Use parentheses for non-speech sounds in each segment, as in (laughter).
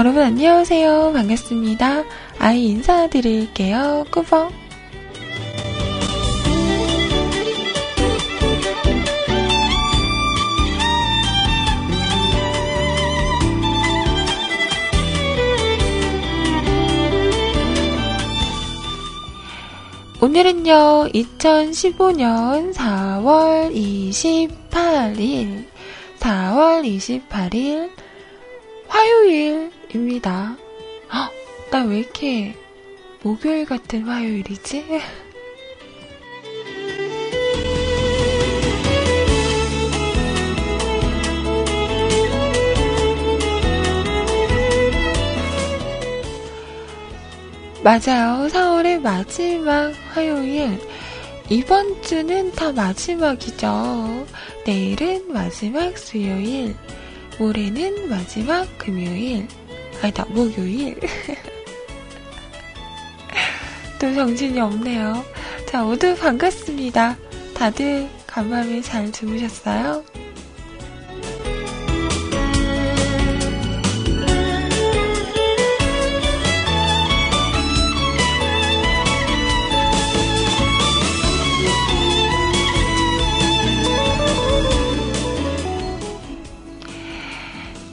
짠! 여러분 안녕하세요. 반갑습니다. 아이 인사드릴게요. 꾸벅. 오늘은요, 2015년 4월 28일, 4월 28일, 화요일 입니다. 나 왜 이렇게 목요일 같은 화요일이지? (laughs) 맞아요. 4월의 마지막 화요일. 이번 주는 다 마지막이죠. 내일은 마지막 수요일. 모레는 마지막 금요일. 아니다, 목요일. 또 정신이 없네요. 자, 모두 반갑습니다. 다들 간밤에 잘 주무셨어요?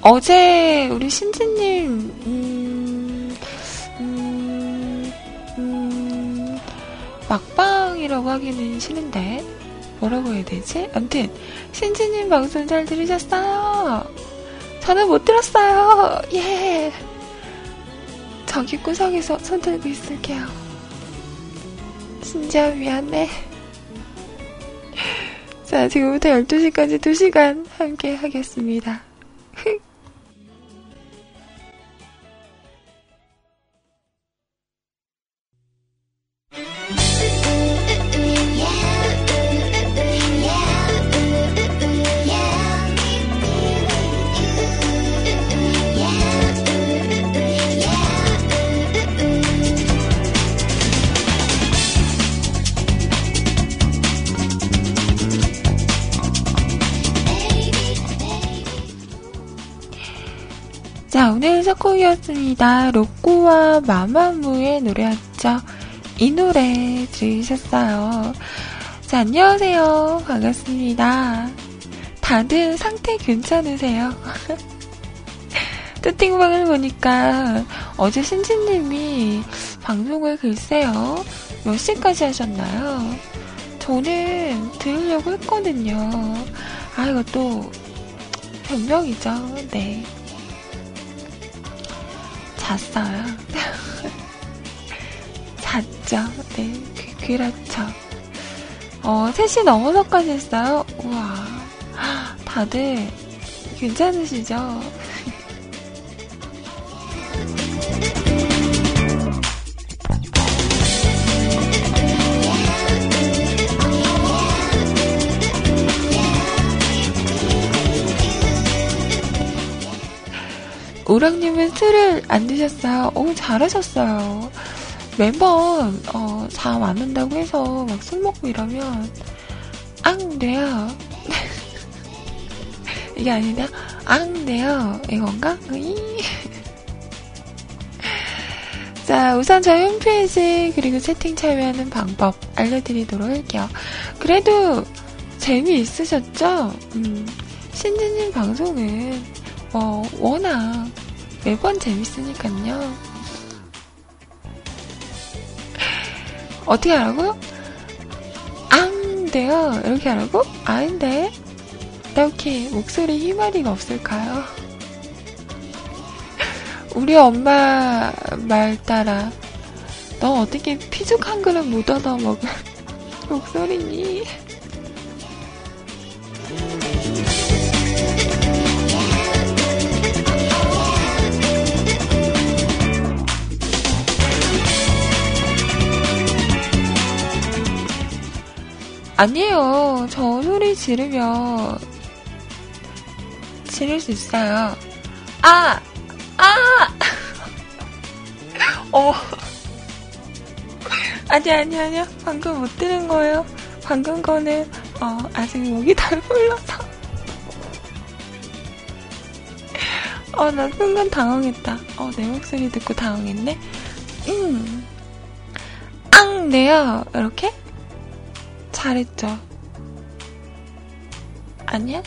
어제 우리 신 하기는 싫은데 뭐라고 해야 되지? 아무튼 신지님 방송 잘 들으셨어요? 저는 못 들었어요. 예. 저기 구석에서 손 들고 있을게요. 진짜 미안해. 자, 지금부터 12시까지 2시간 함께 하겠습니다. 곡이었습니다. 로꼬와 마마무의 노래였죠. 이 노래 들으셨어요. 자, 안녕하세요. 반갑습니다. 다들 상태 괜찮으세요? (laughs) 채팅방을 보니까 어제 신지님이 방송을 글쎄요. 몇 시까지 하셨나요? 저는 들으려고 했거든요. 아, 이것도 변명이죠. 네. 잤어요. (laughs) 잤죠. 네, 그, 그렇죠. 어, 3시 넘어서까지 했어요? 우와. (gasps) 다들 괜찮으시죠? 우랑님은 술을 안 드셨어요? 오, 잘하셨어요. 매번, 어, 잠 안 온다고 해서 막 술 먹고 이러면, 앙, 돼요. (laughs) 이게 아니라, 앙, 돼요. 이건가? 자, 우선 저희 홈페이지, 그리고 채팅 참여하는 방법 알려드리도록 할게요. 그래도 재미있으셨죠? 음, 신지님 방송은 뭐, 워낙 매번 재밌으니까요. 어떻게 하라고요? 앙돼요. 이렇게 하라고? 아닌데. 이렇게 목소리 희마리가 없을까요? 우리 엄마 말 따라 너 어떻게 피죽 한 그릇 못 얻어 먹은 목소리니? 아니에요. 저 소리 지르면 지를 수 있어요. 아! 아! (laughs) 어. 아니, 아니, 아니요. 방금 못 들은 거예요. 방금 거는, 어, 아직 목이 덜 풀려서. 어, 나 순간 당황했다. 어, 내 목소리 듣고 당황했네? 음. 앙, 네요. 이렇게? 잘했죠. 아니야?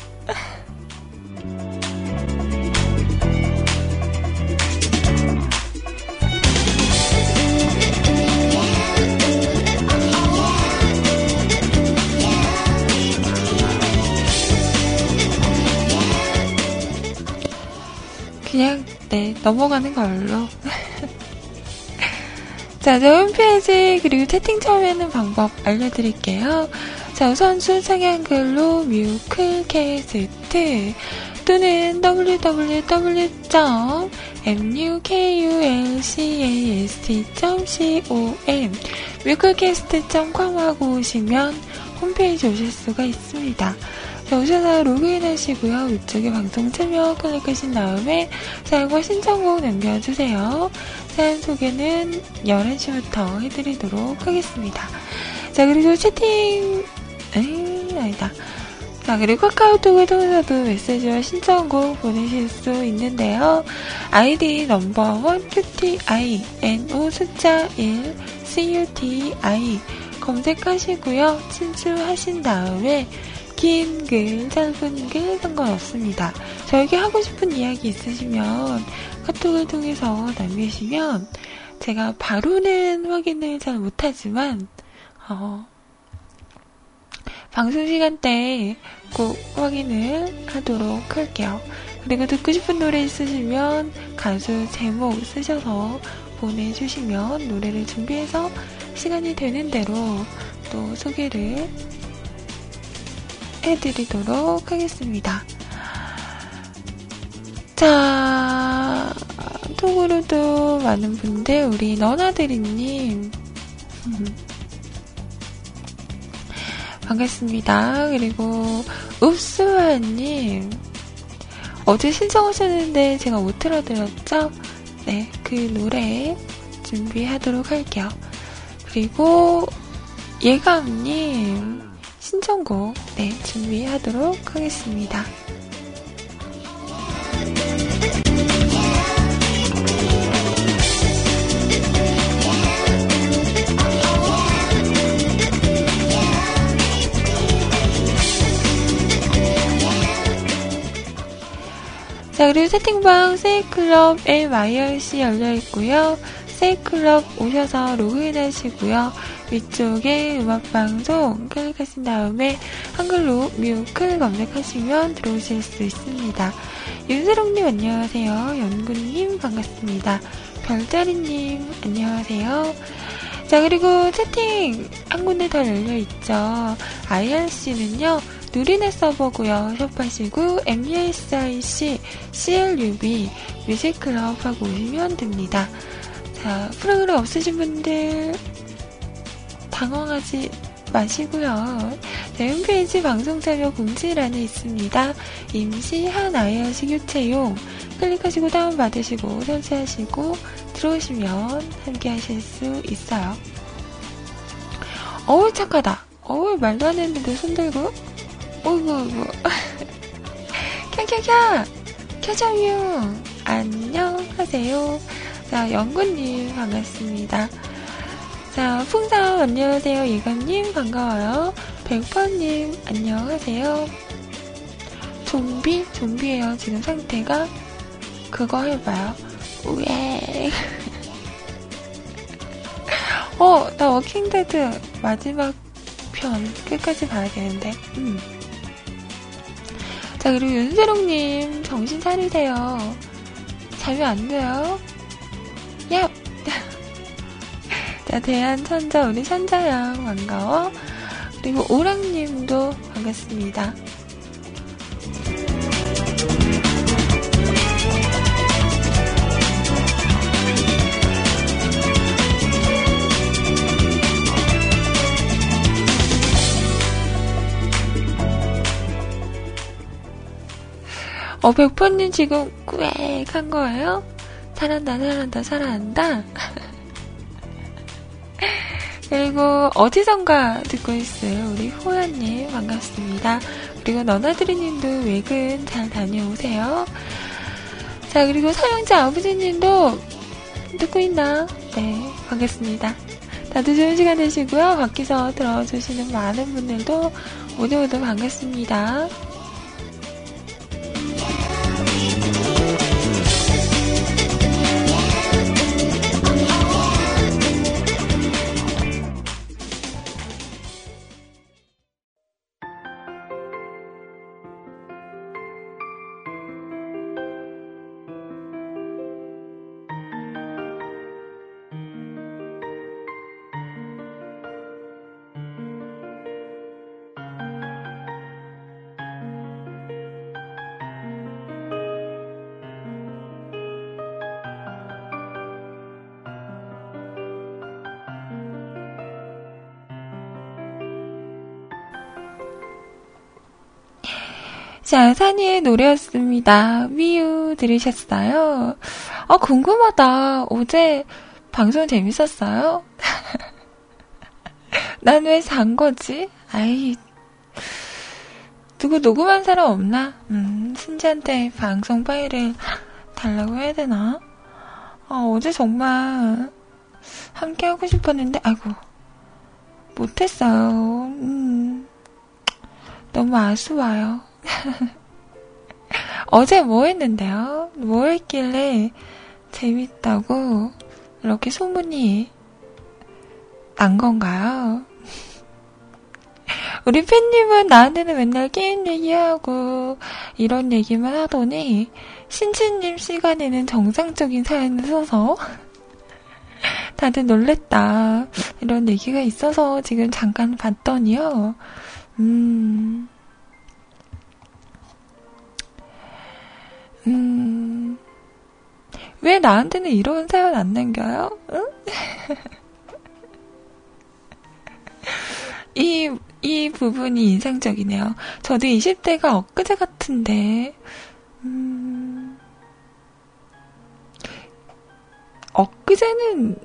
그냥 네 넘어가는 걸로. (laughs) 자, 제 홈페이지 그리고 채팅 처음에는 방법 알려드릴게요. 자, 우선 순상의 한글로 뮤클캐스트 또는 www.mukulcast.com 뮤클캐스트.com 하고 오시면 홈페이지 오실 수가 있습니다. 자, 오셔서 로그인 하시고요. 위쪽에 방송 참여 클릭하신 다음에 사용과 신청곡 남겨주세요. 사연 소개는 11시부터 해드리도록 하겠습니다. 자, 그리고 채팅, 에이, 아니다. 자, 그리고 카카오톡을 통해서도 메시지와 신청곡 보내실 수 있는데요. 아이디 넘버원 QTI, NO 숫자 1, CUTI 검색하시고요. 친추하신 다음에 긴 글, 짧은 글 상관없습니다. 저에게 하고 싶은 이야기 있으시면 카톡을 통해서 남기시면 제가 바로는 확인을 잘 못하지만 어, 방송 시간대에 꼭 확인을 하도록 할게요. 그리고 듣고 싶은 노래 있으시면 가수 제목 쓰셔서 보내주시면 노래를 준비해서 시간이 되는 대로 또 소개를 해드리도록 하겠습니다. 자, 톡으로도 많은 분들, 우리 너나들이님, 반갑습니다. 그리고, 읍수아님, 어제 신청하셨는데 제가 못 틀어드렸죠? 네, 그 노래 준비하도록 할게요. 그리고, 예감님, 신청곡, 네, 준비하도록 하겠습니다. 자, 그리고 채팅방 세이클럽 LYRC 열려있고요. 세이클럽 오셔서 로그인 하시고요. 위쪽에 음악방송 클릭하신 다음에 한글로 뮤클 검색하시면 들어오실 수 있습니다. 윤세롱님 안녕하세요. 연구님 반갑습니다. 별자리님 안녕하세요. 자 그리고 채팅 한 군데 더 열려 있죠. IRC는요. 누리넷 서버고요. 샵하시고 MUSIC CLUB 뮤직클럽 하고 오시면 됩니다. 자 프로그램 없으신 분들 당황하지 마시고요. 네, 홈페이지 방송 참여 공지란에 있습니다. 임시한 IRC 교체용 클릭하시고 다운받으시고 설치하시고 들어오시면 함께 하실 수 있어요. 어우 착하다. 어우 말도 안 했는데 손 들고 어이구 캬캬캬 (laughs) 캬자뮤 안녕하세요. 자 영구님 반갑습니다. 자, 풍사 안녕하세요. 예감님 반가워요. 백퍼님 안녕하세요. 좀비? 좀비예요. 지금 상태가 그거 해봐요. 우에 (laughs) 어, 나 Walking Dead 마지막 편 끝까지 봐야 되는데. 음. 자, 그리고 윤세롱님 정신 차리세요. 자면 안 돼요. 야! (laughs) 자, 대한 천자 우리 천자양 반가워. 그리고 오랑님도 반갑습니다. 어, 백퍼님 지금 꾸액 한 거예요? 잘한다, 잘한다, 잘한다. 그리고 어디선가 듣고 있어요. 우리 호연님 반갑습니다. 그리고 너나드리님도 외근 잘 다녀오세요. 자, 그리고 서영자 아버지님도 듣고 있나? 네, 반갑습니다. 다들 좋은 시간 되시고요. 밖에서 들어주시는 많은 분들도 모두 모두 반갑습니다. 자, 산이의 노래였습니다. 위유 들으셨어요? 아, 궁금하다. 어제 방송 재밌었어요? (laughs) 난 왜 잔 거지? 아이, 누구 녹음한 사람 없나? 음, 신지한테 방송 파일을 달라고 해야 되나? 아, 어제 정말 함께 하고 싶었는데, 아이고, 못했어요. 음, 너무 아쉬워요. (laughs) 어제 뭐 했는데요? 뭐 했길래 재밌다고 이렇게 소문이 난 건가요? (laughs) 우리 팬님은 나한테는 맨날 게임 얘기하고 이런 얘기만 하더니 신지님 시간에는 정상적인 사연을 써서 (laughs) 다들 놀랬다 이런 얘기가 있어서 지금 잠깐 봤더니요. 음. 음, 왜 나한테는 이런 사연 안 남겨요? 응? (laughs) 이, 이 부분이 인상적이네요. 저도 20대가 엊그제 같은데, 음, 엊그제는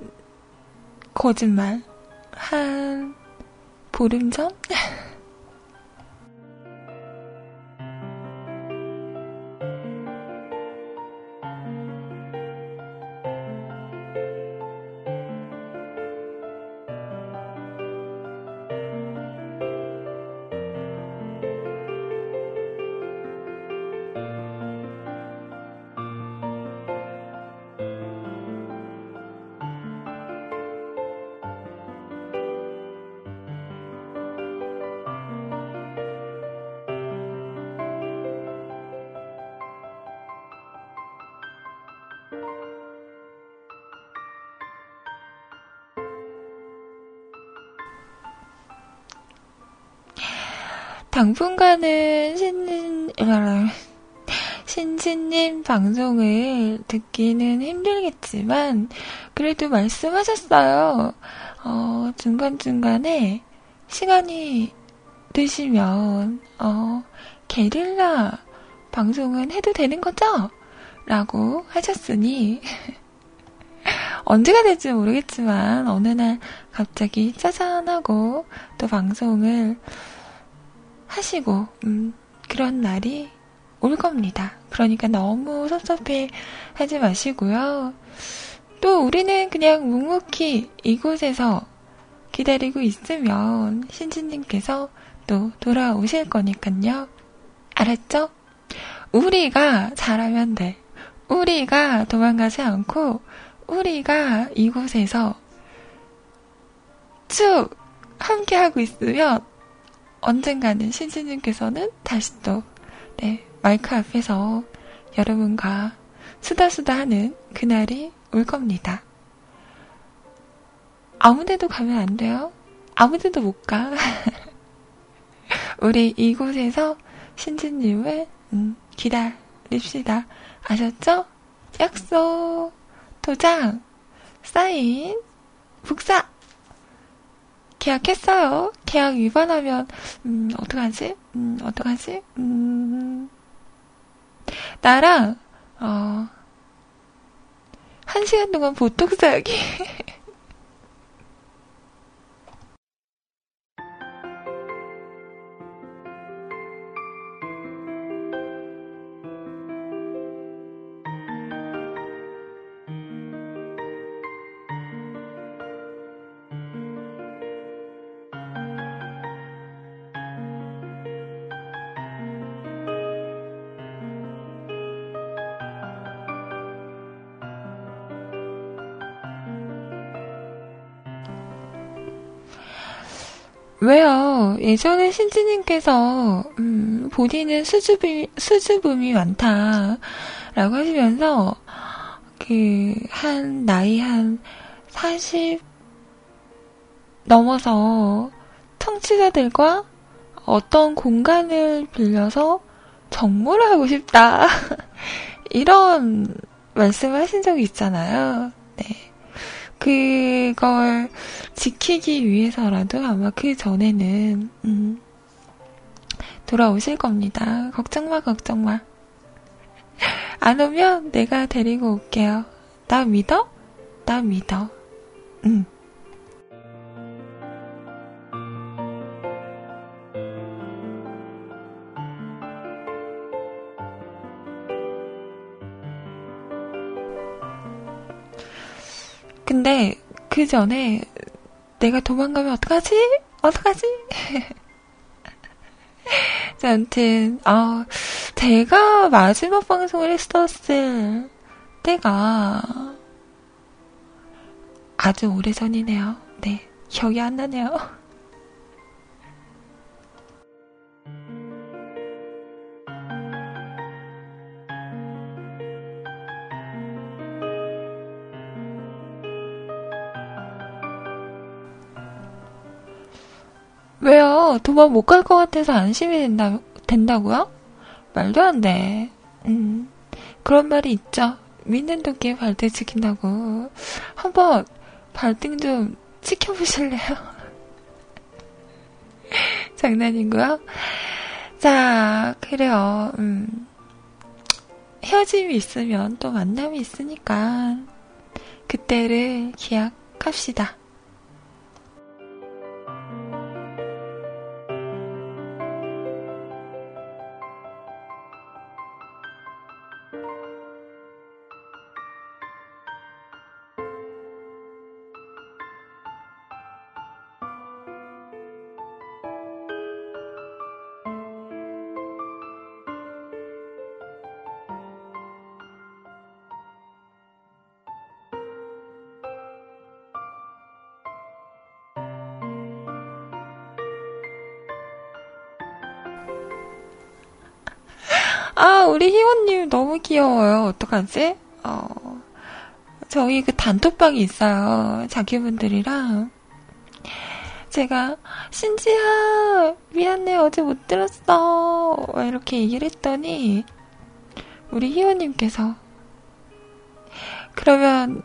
거짓말. 한, 보름 전? (laughs) 당분간은 신진, 신진님 방송을 듣기는 힘들겠지만, 그래도 말씀하셨어요. 어, 중간중간에 시간이 되시면, 어, 게릴라 방송은 해도 되는 거죠? 라고 하셨으니, (laughs) 언제가 될지 모르겠지만, 어느 날 갑자기 짜잔하고 또 방송을 하시고, 음, 그런 날이 올 겁니다. 그러니까 너무 섭섭해 하지 마시고요. 또 우리는 그냥 묵묵히 이곳에서 기다리고 있으면 신지님께서 또 돌아오실 거니까요. 알았죠? 우리가 잘하면 돼. 우리가 도망가지 않고 우리가 이곳에서 쭉 함께하고 있으면 언젠가는 신지님께서는 다시 또, 네, 마이크 앞에서 여러분과 수다수다 하는 그날이 올 겁니다. 아무 데도 가면 안 돼요? 아무 데도 못 가. (laughs) 우리 이곳에서 신지님을 음, 기다립시다. 아셨죠? 약속, 도장, 사인, 북사! 계약했어요. 계약 위반하면, 음, 어떡하지? 음, 어떡하지? 음, 나랑, 어, 한 시간 동안 보톡스 하기. (laughs) 왜요? 예전에 신지님께서, 음, 본인은 수줍이, 수줍음이 많다. 라고 하시면서, 그, 한, 나이 한 40 넘어서 청취자들과 어떤 공간을 빌려서 정모를 하고 싶다. (laughs) 이런 말씀을 하신 적이 있잖아요. 네. 그걸 지키기 위해서라도 아마 그 전에는, 음, 돌아오실 겁니다. 걱정 마, 걱정 마. 안 오면 내가 데리고 올게요. 나 믿어? 나 믿어. 응. 근데 그 전에 내가 도망가면 어떡하지? 어떡하지? (laughs) 자, 아무튼, 아, 제가 마지막 방송을 했었을 때가 아주 오래 전이네요. 네. 기억이 안 나네요. 왜요? 도망 못 갈 것 같아서 안심이 된다, 된다고요? 말도 안 돼. 음, 그런 말이 있죠. 믿는 도끼에 발등 지킨다고. 한번 발등 좀 지켜보실래요? (laughs) 장난이고요. 자, 그래요. 음, 헤어짐이 있으면 또 만남이 있으니까 그때를 기약합시다. 아, 우리 희원님 너무 귀여워요. 어떡하지? 어, 저희 그 단톡방이 있어요. 자기분들이랑. 제가, 신지야, 미안해, 어제 못 들었어. 이렇게 얘기를 했더니, 우리 희원님께서, 그러면,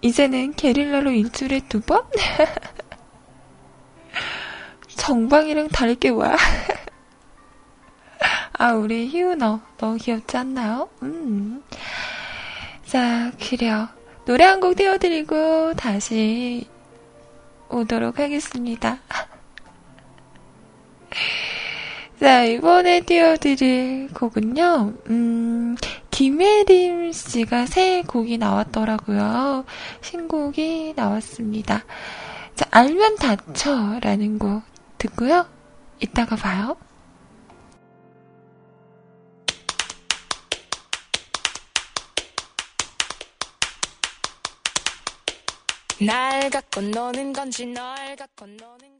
이제는 게릴라로 일주일에 두 번? (laughs) 정방이랑 다를 게 뭐야? (laughs) 아, 우리 희우너. 너무 귀엽지 않나요? 음. 자, 그래요. 노래 한 곡 띄워드리고 다시 오도록 하겠습니다. (laughs) 자, 이번에 띄워드릴 곡은요, 음, 김혜림 씨가 새 곡이 나왔더라고요. 신곡이 나왔습니다. 자, 알면 다쳐 라는 곡 듣고요. 이따가 봐요. 날 갖고 노는 건지 널 갖고 노는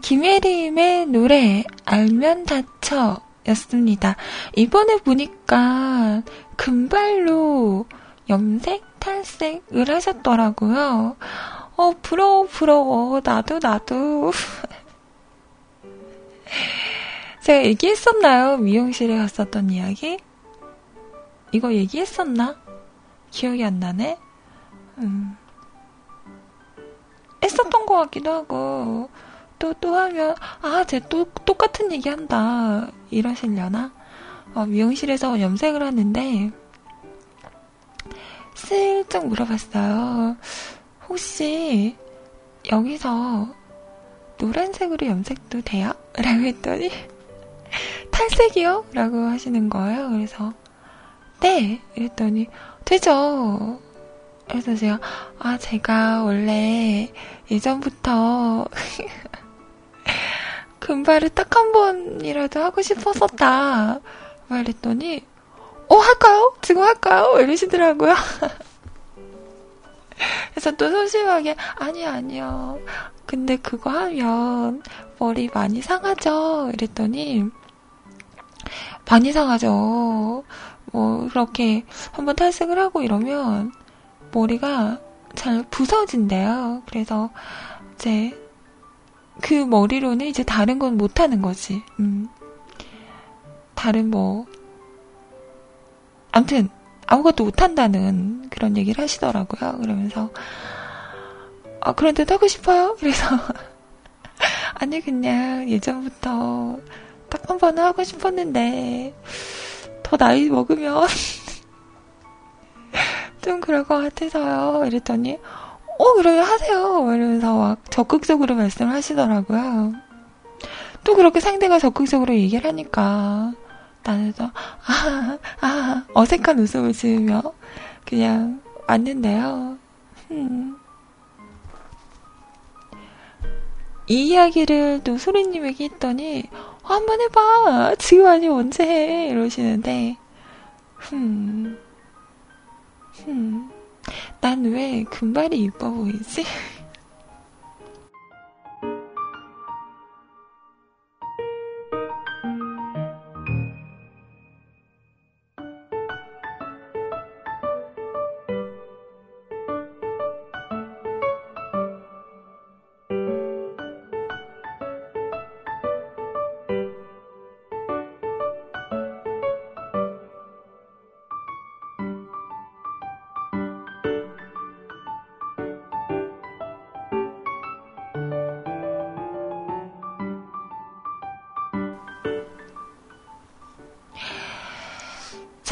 김혜림의 노래, 알면 다쳐 였습니다. 이번에 보니까 금발로 염색, 탈색을 하셨더라고요. 어, 부러워, 부러워. 나도, 나도. (laughs) 제가 얘기했었나요? 미용실에 갔었던 이야기? 이거 얘기했었나? 기억이 안 나네? 음. 했었던 것 같기도 하고. 또, 또 하면, 아, 쟤 또, 똑같은 얘기 한다. 이러시려나? 어, 미용실에서 염색을 하는데, 슬쩍 물어봤어요. 혹시, 여기서 노란색으로 염색도 돼요? (laughs) 라고 했더니, 탈색이요? 라고 하시는 거예요. 그래서, 네! 이랬더니, 되죠. 그래서 제가, 아, 제가 원래 예전부터 (laughs) 금발을 딱 한 번이라도 하고 싶었었다. 말했더니, 어, 할까요? 지금 할까요? 이러시더라고요. (laughs) 그래서 또 소심하게, 아니요, 아니요. 근데 그거 하면 머리 많이 상하죠? 이랬더니, 많이 상하죠. 뭐, 그렇게 한번 탈색을 하고 이러면 머리가 잘 부서진대요. 그래서 이제 그 머리로는 이제 다른 건 못하는 거지. 음. 다른 뭐, 암튼, 아무것도 못한다는 그런 얘기를 하시더라고요. 그러면서, 아, 그런 듯 하고 싶어요? (laughs) 그래서, 아니, 그냥 예전부터 딱 한번 하고 싶었는데, 더 나이 먹으면, (laughs) 좀 그럴 것 같아서요. 이랬더니, 어, 그러면 하세요. 이러면서 막 적극적으로 말씀을 하시더라고요. 또 그렇게 상대가 적극적으로 얘기를 하니까, 나는 또, 아, 아, 어색한 웃음을 지으며, 그냥 왔는데요. 음. 이 이야기를 또 소리님에게 했더니, 어, 한번 해봐. 지금 아니면 언제 해. 이러시는데, 흠. 흠. 난 왜 금발이 이뻐 보이지?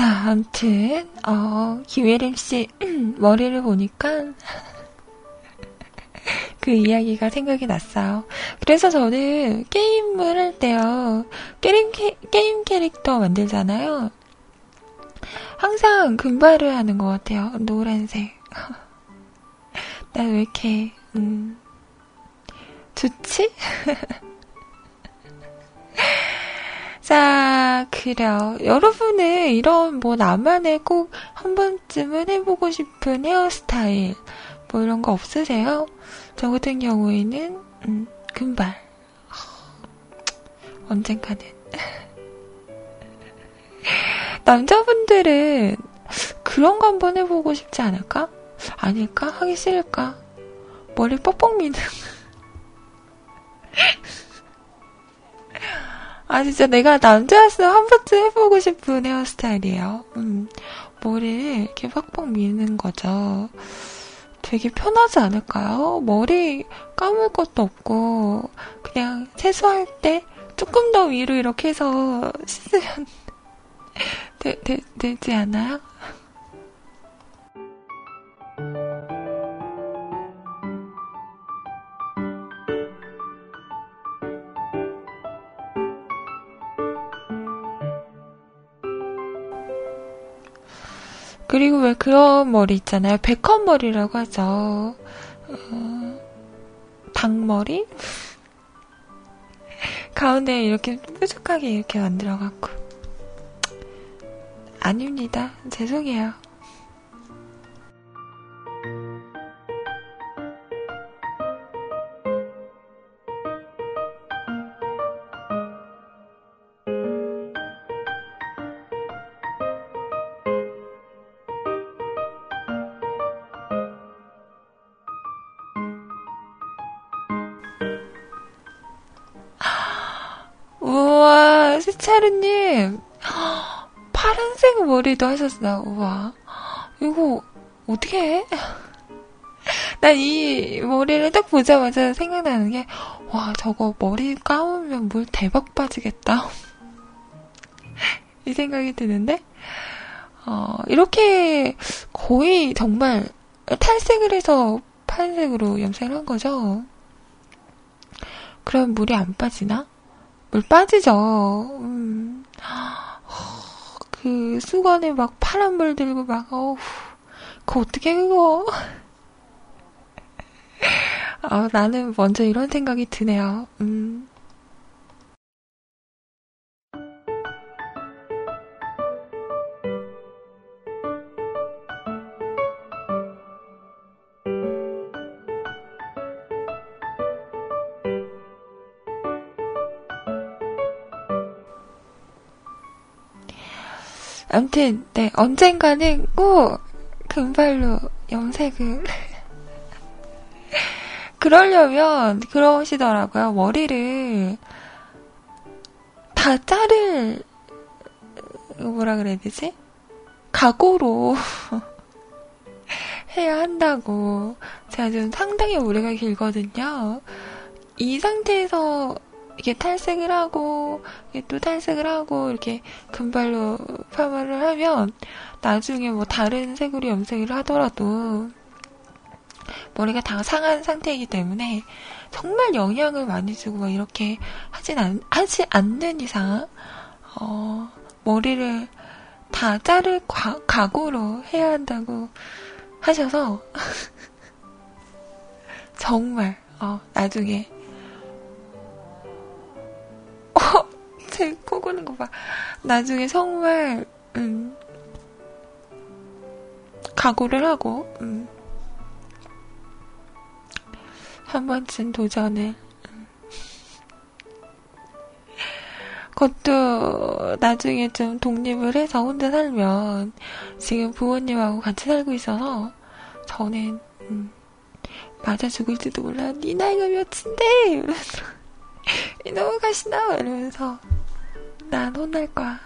아무튼, 어, 김예림 씨, (clears throat) 머리를 보니까, (laughs) 그 이야기가 생각이 났어요. 그래서 저는 게임을 할 때요, 게임, 캐, 게임 캐릭터 만들잖아요. 항상 금발을 하는 것 같아요. 노란색. (laughs) 난 왜 이렇게, 음, 좋지? (laughs) 자, 그래요. 여러분은 이런 뭐 나만의 꼭 한 번쯤은 해보고 싶은 헤어스타일 뭐 이런 거 없으세요? 저 같은 경우에는 음, 금발. 언젠가는. (laughs) 남자분들은 그런 거 한번 해보고 싶지 않을까? 아닐까? 하기 싫을까? 머리 뻑뻑 미는. (laughs) 아, 진짜 내가 남자였으면 한 번쯤 해보고 싶은 헤어스타일이에요. 음, 머리를 이렇게 팍팍 미는 거죠. 되게 편하지 않을까요? 머리 감을 것도 없고, 그냥 세수할 때 조금 더 위로 이렇게 해서 씻으면 (laughs) 되, 되, 되지 않아요? 그리고 왜 그런 머리 있잖아요. 백헌 머리라고 하죠. 어, 닭머리? 가운데 이렇게 뾰족하게 이렇게 만들어갖고. 아닙니다. 죄송해요. 차르님, 파란색 머리도 하셨어요. 우와. 이거, 어떻게 해? 난 이 머리를 딱 보자마자 생각나는 게, 와, 저거 머리 감으면 물 대박 빠지겠다. (laughs) 이 생각이 드는데, 어, 이렇게 거의 정말 탈색을 해서 파란색으로 염색을 한 거죠. 그럼 물이 안 빠지나? 물 빠지죠. 음. 그 수건에 막 파란 물 들고 막 어우 그거 어떻게 그거 (laughs) 아, 나는 먼저 이런 생각이 드네요. 음. 아무튼, 네, 언젠가는 꼭 금발로 염색을. (laughs) 그러려면, 그러시더라고요. 머리를 다 자를, 뭐라 그래야 되지? 각오로 (laughs) 해야 한다고. 제가 지금 상당히 머리가 길거든요. 이 상태에서 이게 탈색을 하고 또 탈색을 하고 이렇게 금발로 파마를 하면 나중에 뭐 다른 색으로 염색을 하더라도 머리가 다 상한 상태이기 때문에 정말 영향을 많이 주고 막 이렇게 하진 않, 하지 않는 이상 어, 머리를 다 자를 과, 각오로 해야 한다고 하셔서 (laughs) 정말 어, 나중에 제 코 고는 거 봐. 나중에 정말, 음, 각오를 하고, 음, 한 번쯤 도전을, 음. 그것도 나중에 좀 독립을 해서 혼자 살면, 지금 부모님하고 같이 살고 있어서, 저는, 음, 맞아 죽을지도 몰라. 네 나이가 몇인데? 이러면서. (laughs) 이놈의 가시나? 이러면서. 난 혼날 거야.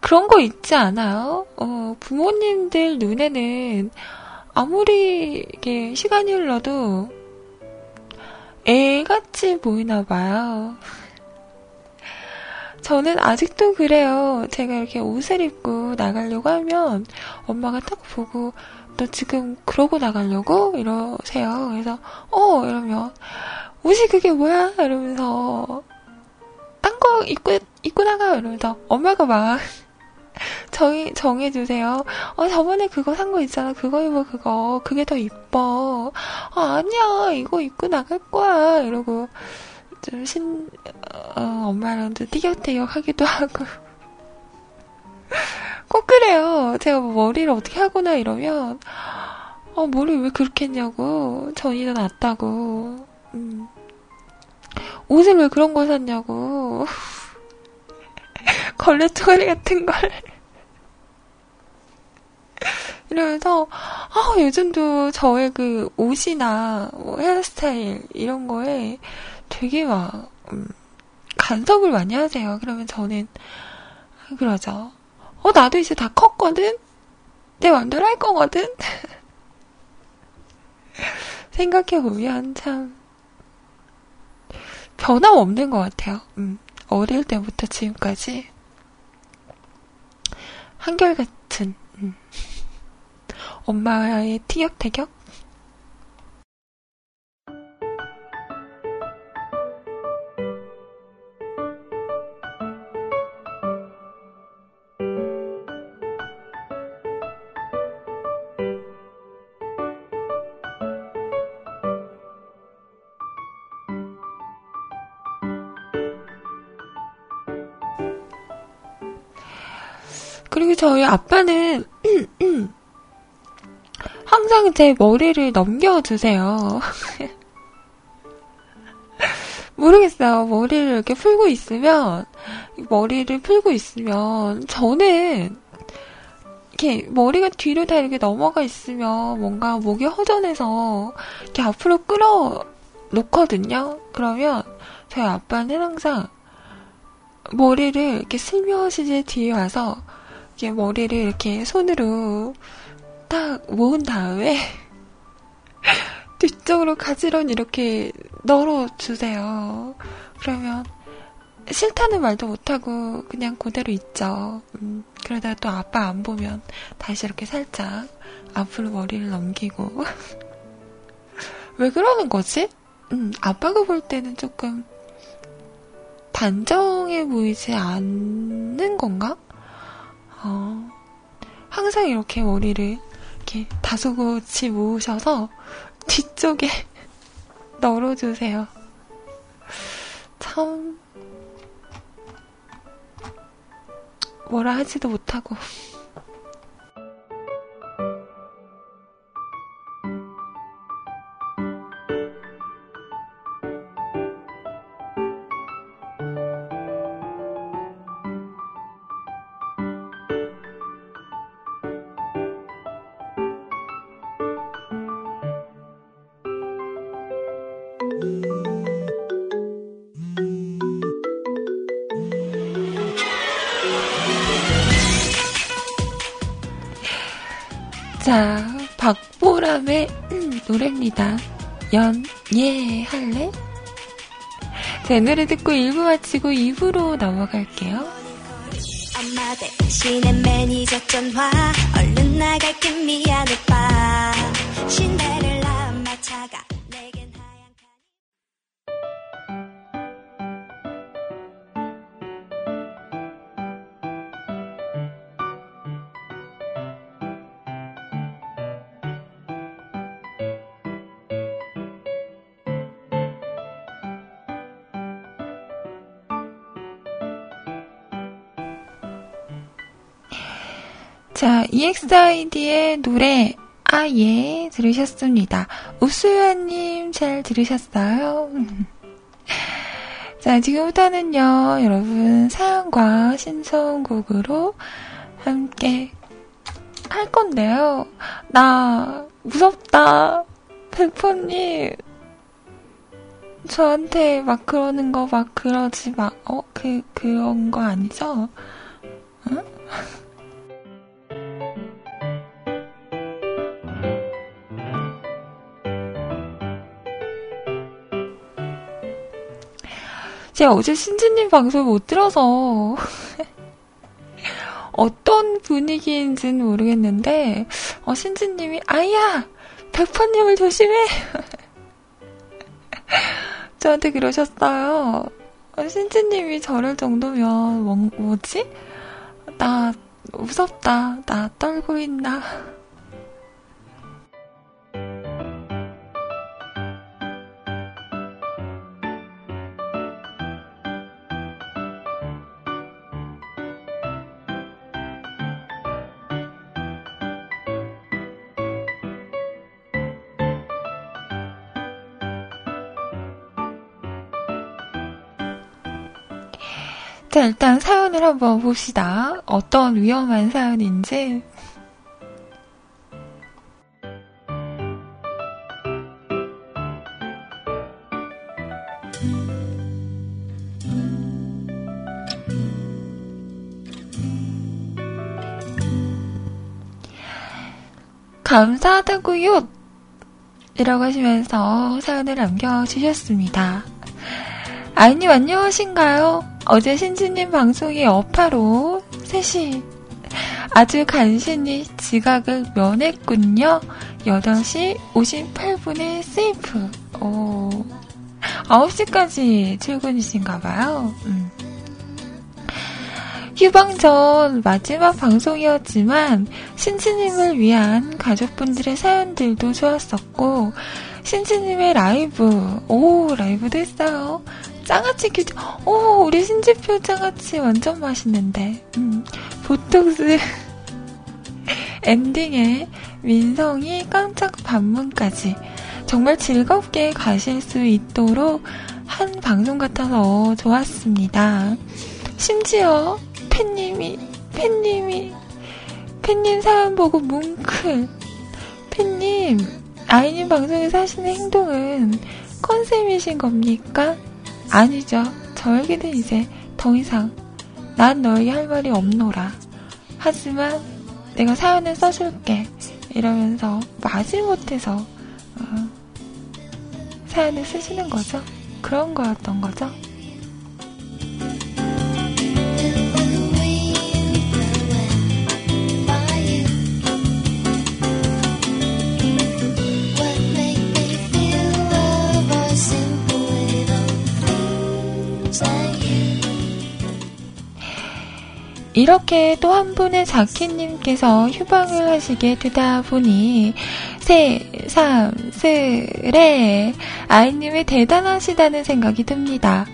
그런 거 있지 않아요? 어, 부모님들 눈에는 아무리 이게 시간이 흘러도 애같이 보이나 봐요. 저는 아직도 그래요. 제가 이렇게 옷을 입고 나가려고 하면 엄마가 딱 보고 너 지금 그러고 나가려고 이러세요. 그래서 어 이러면 옷이 그게 뭐야? 이러면서 딴 거 입고 입고 나가 이러면서 엄마가 막 (laughs) 정해 정해주세요. 어 저번에 그거 산 거 있잖아. 그거 입어 그거 그게 더 이뻐. 아 아니야 이거 입고 나갈 거야 이러고 좀 신, 어, 엄마랑도 티격태격 하기도 하고. 꼭 그래요. 제가 뭐 머리를 어떻게 하거나 이러면, 어, 머리 왜 그렇게 했냐고. 전이 더 낫다고. 음. 옷을 왜 그런 걸 샀냐고. (laughs) 걸레토리 같은 걸. 이러면서, 아, 요즘도 저의 그 옷이나 뭐 헤어스타일 이런 거에 되게 막, 음, 간섭을 많이 하세요. 그러면 저는, 그러죠. 어, 나도 이제 다 컸거든? 내 맘대로 할 거거든? (laughs) 생각해보면 참, 변함없는 것 같아요. 음, 어릴 때부터 지금까지. 한결같은, 음, 엄마의 티격태격? 그리고 저희 아빠는 항상 제 머리를 넘겨주세요. (laughs) 모르겠어요. 머리를 이렇게 풀고 있으면, 머리를 풀고 있으면, 저는, 이렇게 머리가 뒤로 다 이렇게 넘어가 있으면 뭔가 목이 허전해서 이렇게 앞으로 끌어 놓거든요. 그러면 저희 아빠는 항상 머리를 이렇게 슬며시 뒤에 와서 이렇게 머리를 이렇게 손으로 딱 모은 다음에 (laughs) 뒤쪽으로 가지런히 이렇게 널어주세요. 그러면 싫다는 말도 못하고 그냥 그대로 있죠. 음, 그러다가 또 아빠 안 보면 다시 이렇게 살짝 앞으로 머리를 넘기고. (laughs) 왜 그러는 거지? 음, 아빠가 볼 때는 조금 단정해 보이지 않는 건가? 어, 항상 이렇게 머리를 이렇게 다소곳이 모으셔서 뒤쪽에 (laughs) 널어주세요. 참, 뭐라 하지도 못하고. 자, 박보람의 노래입니다. 연, 예, 할래? 제 노래 듣고 1부 마치고 2부로 넘어갈게요. 엄마 대신에 매니저 전화 얼른 나갈게 미안해 빠 신데 EXID의 노래 아예 들으셨습니다. 우수연님 잘 들으셨어요? (laughs) 자, 지금부터는요, 여러분 사연과 신청곡으로 함께 할 건데요. 나 무섭다. 백퍼님 저한테 막 그러는 거 막 그러지 마. 어, 그, 그런 거 아니죠? 응? 제가 어제 신지님 방송 못 들어서 (laughs) 어떤 분위기인지는 모르겠는데 어, 신지님이 아야 백퍼님을 조심해 (laughs) 저한테 그러셨어요. 어, 신지님이 저럴 정도면 뭐, 뭐지? 나 무섭다. 나 떨고 있나? 자, 일단 사연을 한번 봅시다. 어떤 위험한 사연인지. 감사하다고요! 이라고 하시면서 사연을 남겨주셨습니다. 아이님 안녕하신가요? 어제 신지님 방송이 어파로 셋이 아주 간신히 지각을 면했군요. 8시 58분에 세이프. 오. 9시까지 출근이신가봐요. 음. 휴방 전 마지막 방송이었지만 신지님을 위한 가족분들의 사연들도 좋았었고 신지님의 라이브 오 라이브도 했어요. 장아찌 큐티. 오, 우리 신지표 장아찌 완전 맛있는데. 음, 보톡스 (laughs) 엔딩에 민성이 깜짝 반문까지 정말 즐겁게 가실 수 있도록 한 방송 같아서 좋았습니다. 심지어 팬님이, 팬님이, 팬님 사연 보고 뭉클. 팬님, 아이님 방송에서 하시는 행동은 컨셉이신 겁니까? 아니죠. 저에게는 이제 더 이상 난 너에게 할 말이 없노라. 하지만 내가 사연을 써줄게. 이러면서 마지못해서 어, 사연을 쓰시는 거죠. 그런 거였던 거죠. 이렇게 또 한 분의 자키님께서 휴방을 하시게 되다 보니 새삼스레 아이님이 대단하시다는 생각이 듭니다.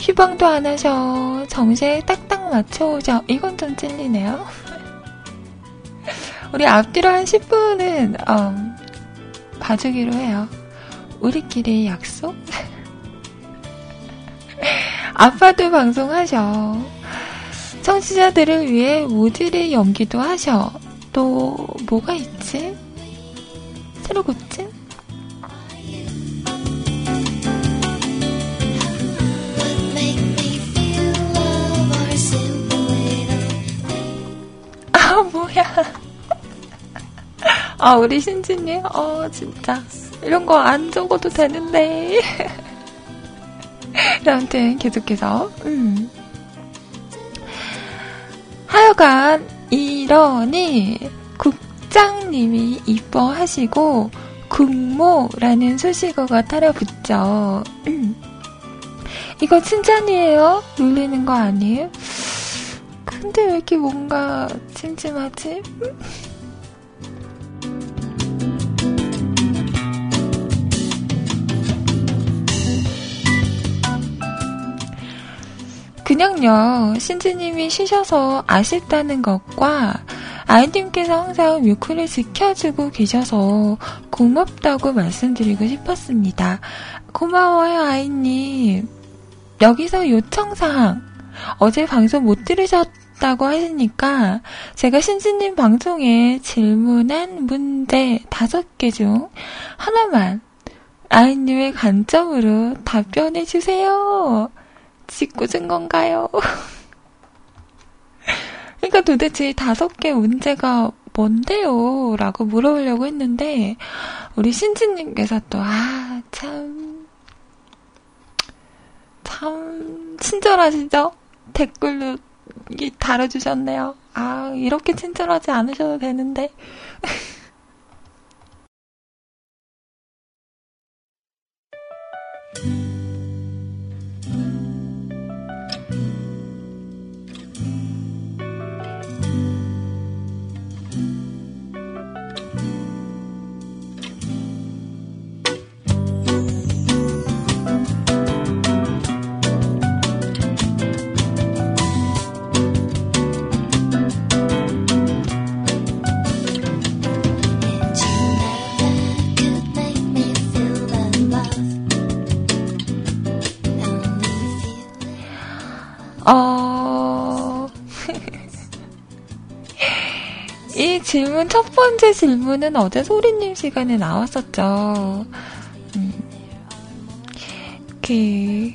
휴방도 안 하셔 정시에 딱딱 맞춰오죠. 이건 좀 찔리네요. 우리 앞뒤로 한 10분은 음, 봐주기로 해요. 우리끼리 약속? (laughs) 아빠도 방송하셔. 청취자들을 위해 모듈의 연기도 하셔. 또 뭐가 있지? 새로 고침? 아 뭐야? 아 우리 신지님, 어 진짜 이런 거 안 적어도 되는데. (laughs) 아무튼 계속해서 음. 하여간 이러니 국장님이 이뻐하시고 국모라는 수식어가 따라붙죠. 음. 이거 칭찬이에요? 놀리는 거 아니에요? 근데 왜 이렇게 뭔가 찜찜하지? 그냥요, 신지님이 쉬셔서 아쉽다는 것과 아이님께서 항상 뮤크를 지켜주고 계셔서 고맙다고 말씀드리고 싶었습니다. 고마워요, 아이님. 여기서 요청사항. 어제 방송 못 들으셨다고 하시니까 제가 신지님 방송에 질문한 문제 다섯 개 중 하나만 아이님의 관점으로 답변해 주세요. 짓궂은 건가요? (laughs) 그러니까 도대체 다섯 개 문제가 뭔데요? 라고 물어보려고 했는데, 우리 신지님께서 또, 아, 참, 참, 친절하시죠? 댓글로 달아주셨네요. 아, 이렇게 친절하지 않으셔도 되는데. (laughs) 질문, 첫 번째 질문은 어제 소리님 시간에 나왔었죠. 음, 그,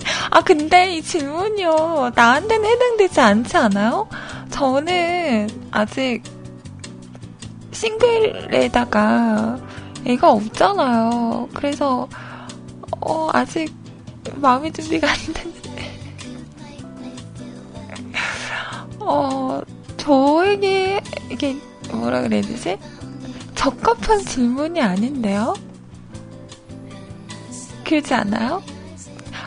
(laughs) 아, 근데 이 질문이요. 나한테는 해당되지 않지 않아요? 저는 아직 싱글에다가 애가 없잖아요. 그래서, 어, 아직 마음의 준비가 안 됐는데. (laughs) 어, 저에게, 이게, 뭐라 그래야 되지? 적합한 질문이 아닌데요? 그렇지 않아요?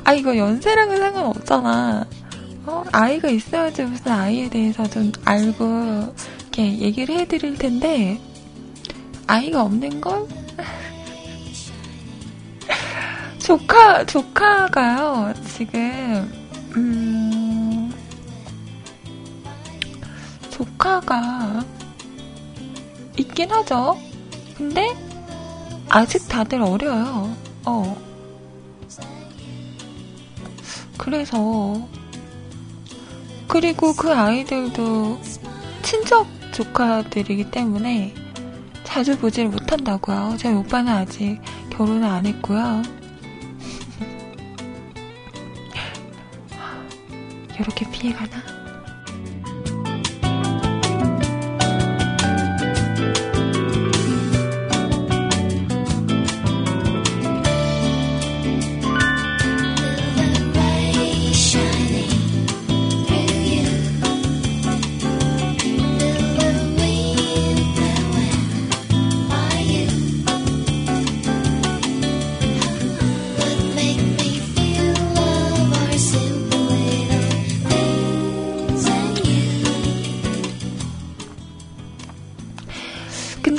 아, 이거 연세랑은 상관없잖아. 어, 아이가 있어야지 무슨 아이에 대해서 좀 알고, 이렇게 얘기를 해드릴 텐데, 아이가 없는 걸? (laughs) 조카, 조카가요, 지금, 음, 조카가 있긴 하죠. 근데, 아직 다들 어려요. 어. 그래서, 그리고 그 아이들도 친척 조카들이기 때문에 자주 보지를 못한다고요. 저희 오빠는 아직 결혼을 안 했고요. (laughs) 이렇게 피해가나?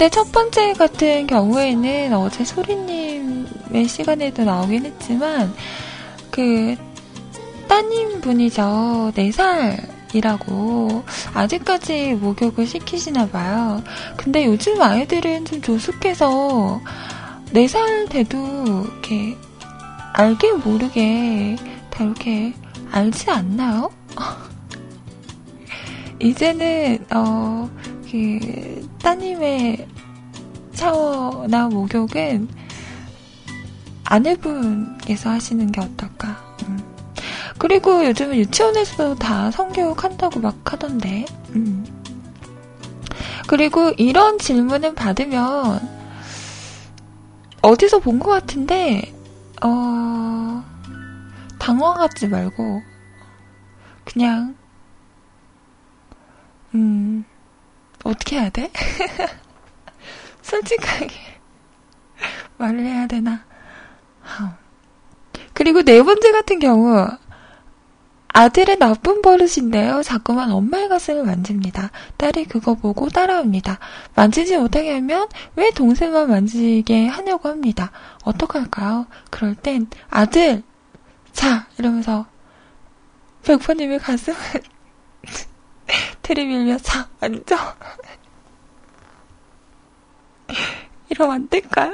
근데 첫 번째 같은 경우에는 어제 소리님의 시간에도 나오긴 했지만, 그, 따님 분이죠. 4살이라고 아직까지 목욕을 시키시나 봐요. 근데 요즘 아이들은 좀 조숙해서 4살 돼도 이렇게 알게 모르게 다 이렇게 알지 않나요? (laughs) 이제는 어, 그 따님의 샤워나 목욕은 아내분께서 하시는 게 어떨까? 음. 그리고 요즘은 유치원에서도 다 성교육 한다고 막 하던데. 음. 그리고 이런 질문을 받으면 어디서 본 것 같은데 어 당황하지 말고 그냥 음 어떻게 해야 돼? (laughs) 솔직하게 (laughs) 말을 해야 되나? 그리고 네 번째 같은 경우 아들의 나쁜 버릇인데요. 자꾸만 엄마의 가슴을 만집니다. 딸이 그거 보고 따라옵니다. 만지지 못하게 하면 왜 동생만 만지게 하냐고 합니다. 어떡할까요? 그럴 땐 아들 자 이러면서 백퍼님의 가슴을 들이밀며 자 만져 이러면 안 될까요?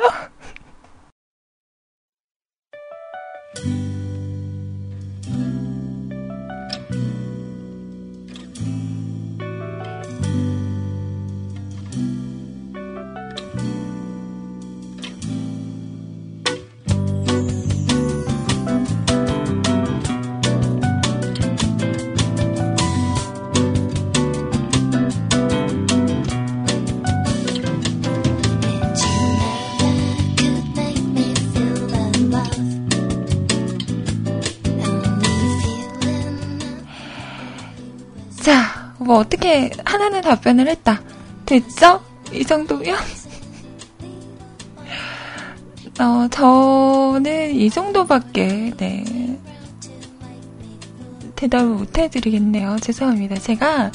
뭐 어떻게 하나는 답변을 했다. 됐죠? 이 정도면? (laughs) 어, 저는 이 정도밖에, 네. 대답을 못 해드리겠네요. 죄송합니다. 제가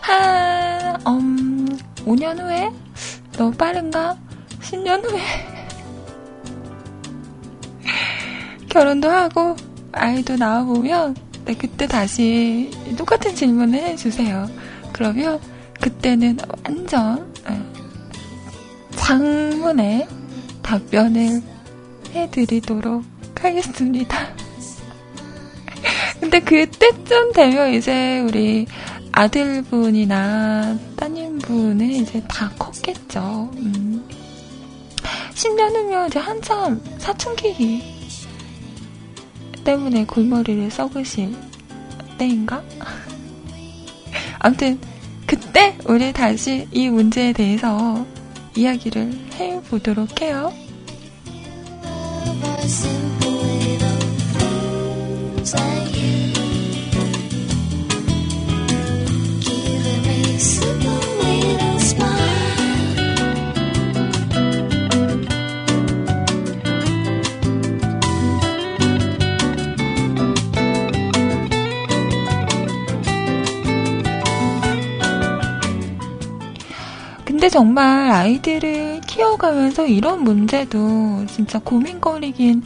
한, 음, 5년 후에? 너무 빠른가? 10년 후에? (laughs) 결혼도 하고, 아이도 낳아보면, 네, 그때 다시 똑같은 질문을 해주세요. 그러면 그때는 완전 어, 장문의 답변을 해드리도록 하겠습니다. (laughs) 근데 그때쯤 되면 이제 우리 아들분이나 따님분은 이제 다 컸겠죠. 음. 10년 후면 이제 한참 사춘기 때문에 골머리를 썩으실 때인가? 아무튼 그때 우리 다시 이 문제에 대해서 이야기를 해보도록 해요. 근데 정말 아이들을 키워가면서 이런 문제도 진짜 고민거리긴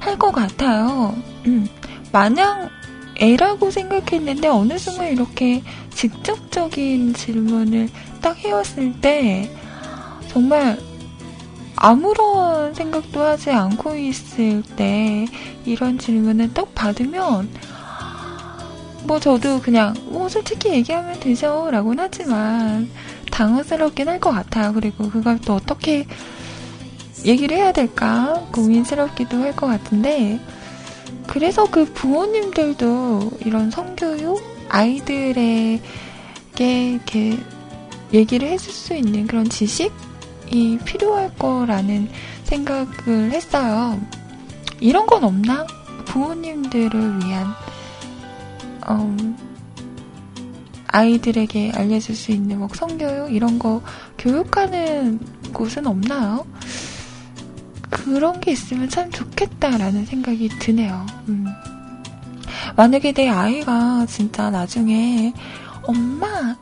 할 것 같아요. 음, 마냥 애라고 생각했는데 어느 순간 이렇게 직접적인 질문을 딱 해왔을 때 정말 아무런 생각도 하지 않고 있을 때 이런 질문을 딱 받으면 뭐 저도 그냥 뭐 솔직히 얘기하면 되죠 라고는 하지만 당황스럽긴 할 것 같아요. 그리고 그걸 또 어떻게 얘기를 해야 될까 고민스럽기도 할 것 같은데 그래서 그 부모님들도 이런 성교육 아이들에게 이렇게 얘기를 해줄 수 있는 그런 지식이 필요할 거라는 생각을 했어요. 이런 건 없나? 부모님들을 위한 음, 아이들에게 알려줄 수 있는 뭐 성교육 이런 거 교육하는 곳은 없나요? 그런 게 있으면 참 좋겠다라는 생각이 드네요. 음. 만약에 내 아이가 진짜 나중에 엄마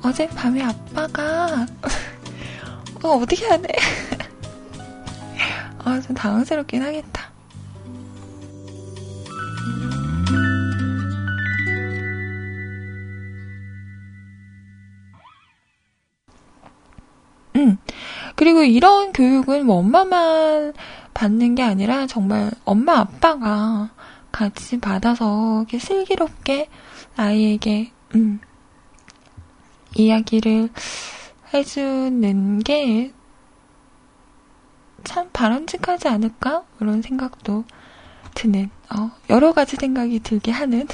어젯밤에 아빠가 (laughs) 어, 어떻게 돼? (laughs) 아, 좀 당황스럽긴 하겠다. 그리고 이런 교육은 뭐 엄마만 받는 게 아니라 정말 엄마 아빠가 같이 받아서 이렇게 슬기롭게 아이에게 음, 이야기를 해주는 게 참 바람직하지 않을까? 그런 생각도 드는, 어, 여러 가지 생각이 들게 하는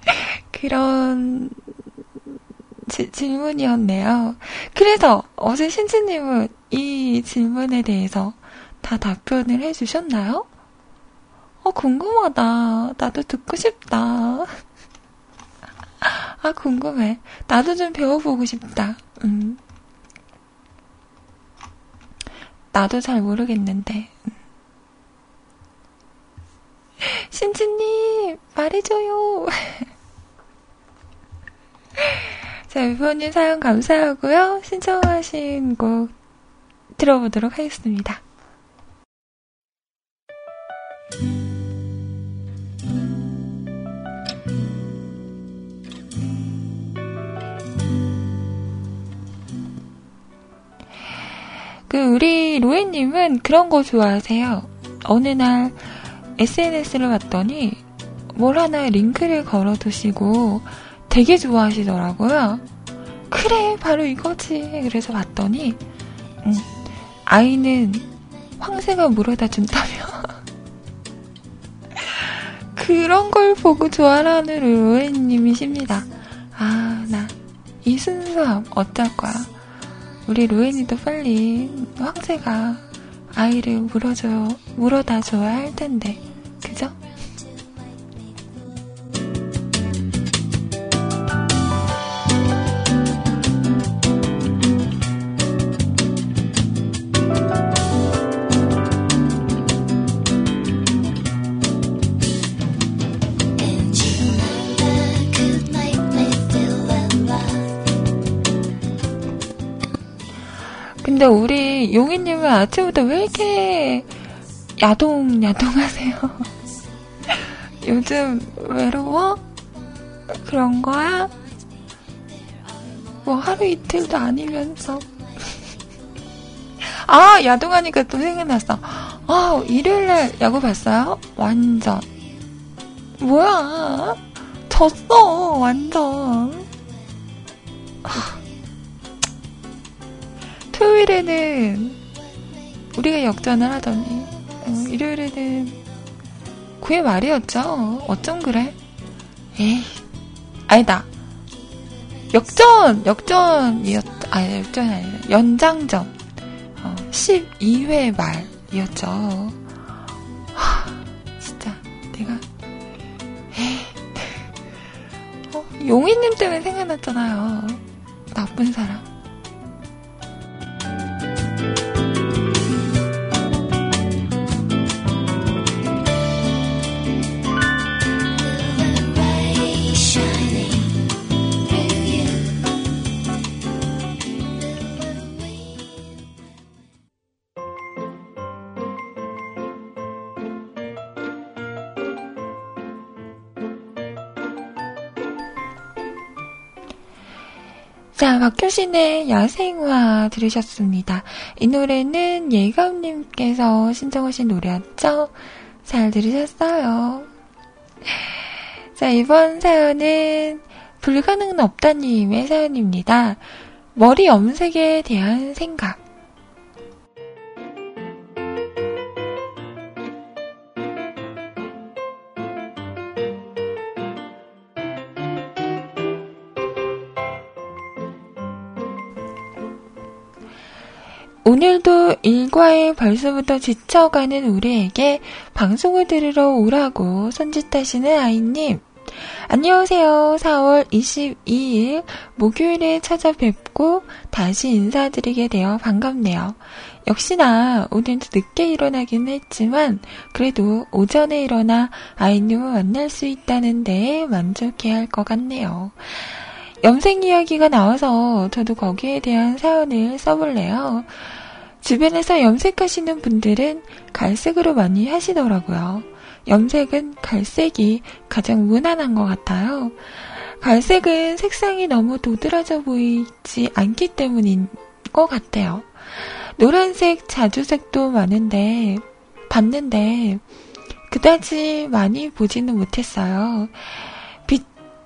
(laughs) 그런 지, 질문이었네요. 그래서 어제 신지님은 이 질문에 대해서 다 답변을 해주셨나요? 어, 궁금하다. 나도 듣고 싶다. (laughs) 아, 궁금해. 나도 좀 배워보고 싶다. 음. 나도 잘 모르겠는데. 음. 신지님, 말해줘요. (laughs) 자, 위원님 사연 감사하고요. 신청하신 곡 들어보도록 하겠습니다. 그 우리 로에님은 그런 거 좋아하세요. 어느 날 SNS를 봤더니 뭘 하나 링크를 걸어두시고 되게 좋아하시더라고요. 그래, 바로 이거지. 그래서 봤더니, 음, 아이는 황새가 물어다 준다며. (laughs) 그런 걸 보고 좋아하는 로엔님이십니다. 아, 나, 이 순수함, 어떨 거야. 우리 로엔이도 빨리 황새가 아이를 물어줘, 물어다 줘야 할 텐데. 그죠? 근데 우리 용희님은 아침부터 왜 이렇게 야동, 야동하세요? (laughs) 요즘 외로워? 그런 거야? 뭐 하루 이틀도 아니면서. (laughs) 아, 야동하니까 또 생각났어. 아, 일요일날 야구 봤어요? 완전. 뭐야? 졌어, 완전. 토요일에는 우리가 역전을 하더니 어, 일요일에는 9회 말이었죠. 어쩜 그래? 에이, 아니다. 역전, 역전이었, 아니, 역전이 아니라 연장전. 어, 12회 말이었죠. 하, 진짜, 내가, 에이. 어, 용희님 때문에 생각났잖아요. 나쁜 사람. 자, 박효신의 야생화 들으셨습니다. 이 노래는 예감님께서 신청하신 노래였죠? 잘 들으셨어요? 자, 이번 사연은 불가능은 없다님의 사연입니다. 머리 염색에 대한 생각. 오늘도 일과에 벌써부터 지쳐가는 우리에게 방송을 들으러 오라고 손짓하시는 아이님. 안녕하세요. 4월 22일 목요일에 찾아뵙고 다시 인사드리게 되어 반갑네요. 역시나 오늘도 늦게 일어나긴 했지만 그래도 오전에 일어나 아이님을 만날 수 있다는 데 만족해야 할 것 같네요. 염색 이야기가 나와서 저도 거기에 대한 사연을 써볼래요. 주변에서 염색하시는 분들은 갈색으로 많이 하시더라고요. 염색은 갈색이 가장 무난한 것 같아요. 갈색은 색상이 너무 도드라져 보이지 않기 때문인 것 같아요. 노란색, 자주색도 많은데, 봤는데, 그다지 많이 보지는 못했어요.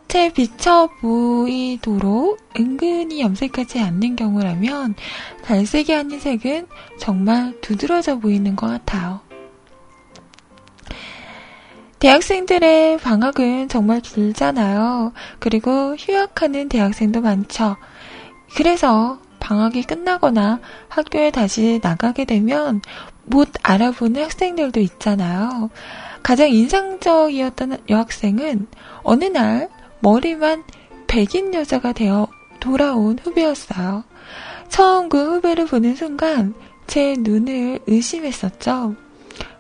빛에 비쳐 보이도록 은근히 염색하지 않는 경우라면, 갈색이 아닌 색은 정말 두드러져 보이는 것 같아요. 대학생들의 방학은 정말 길잖아요. 그리고 휴학하는 대학생도 많죠. 그래서 방학이 끝나거나 학교에 다시 나가게 되면 못 알아보는 학생들도 있잖아요. 가장 인상적이었던 여학생은 어느 날 머리만 백인 여자가 되어 돌아온 후배였어요. 처음 그 후배를 보는 순간 제 눈을 의심했었죠.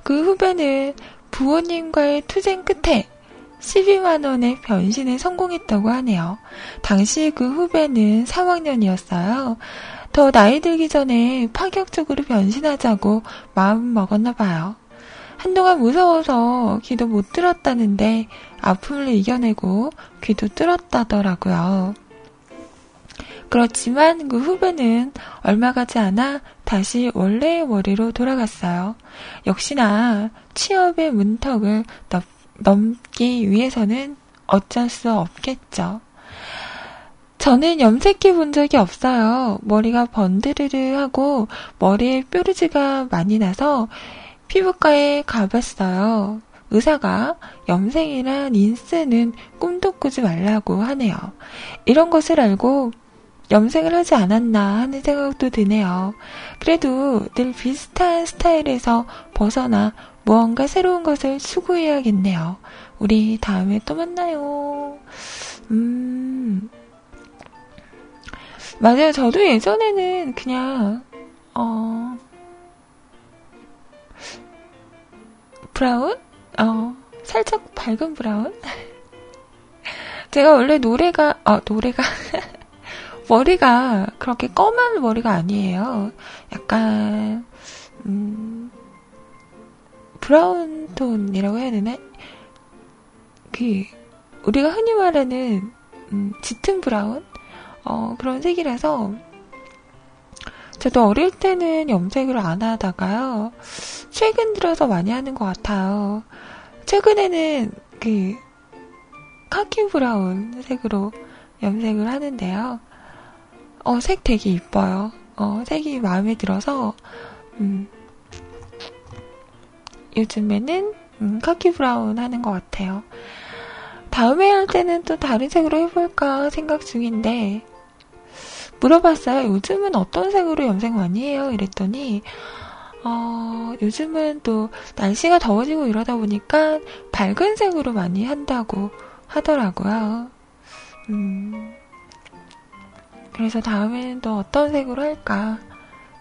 그 후배는 부모님과의 투쟁 끝에 12만원의 변신에 성공했다고 하네요. 당시 그 후배는 3학년이었어요. 더 나이 들기 전에 파격적으로 변신하자고 마음 먹었나 봐요. 한동안 무서워서 귀도 못 들었다는데 아픔을 이겨내고 귀도 뚫었다더라고요. 그렇지만 그 후배는 얼마 가지 않아 다시 원래의 머리로 돌아갔어요. 역시나 취업의 문턱을 넘기 위해서는 어쩔 수 없겠죠. 저는 염색해 본 적이 없어요. 머리가 번드르르 하고 머리에 뾰루지가 많이 나서 피부과에 가봤어요. 의사가 염색이나 린스는 꿈도 꾸지 말라고 하네요. 이런 것을 알고 염색을 하지 않았나 하는 생각도 드네요. 그래도 늘 비슷한 스타일에서 벗어나 무언가 새로운 것을 추구해야겠네요. 우리 다음에 또 만나요. 음. 맞아요. 저도 예전에는 그냥, 어, 브라운? 어, 살짝 밝은 브라운? (laughs) 제가 원래 노래가, 어, 노래가, (laughs) 머리가 그렇게 검은 머리가 아니에요. 약간, 음, 브라운 톤이라고 해야 되나? 그, 우리가 흔히 말하는, 음, 짙은 브라운? 어, 그런 색이라서, 저도 어릴 때는 염색을 안 하다가요, 최근 들어서 많이 하는 것 같아요. 최근에는 그, 카키 브라운 색으로 염색을 하는데요. 어, 색 되게 이뻐요. 어, 색이 마음에 들어서, 음, 요즘에는, 음, 카키 브라운 하는 것 같아요. 다음에 할 때는 또 다른 색으로 해볼까 생각 중인데, 물어봤어요. 요즘은 어떤 색으로 염색 많이 해요? 이랬더니, 어, 요즘은 또 날씨가 더워지고 이러다 보니까 밝은 색으로 많이 한다고 하더라고요. 음, 그래서 다음에는 또 어떤 색으로 할까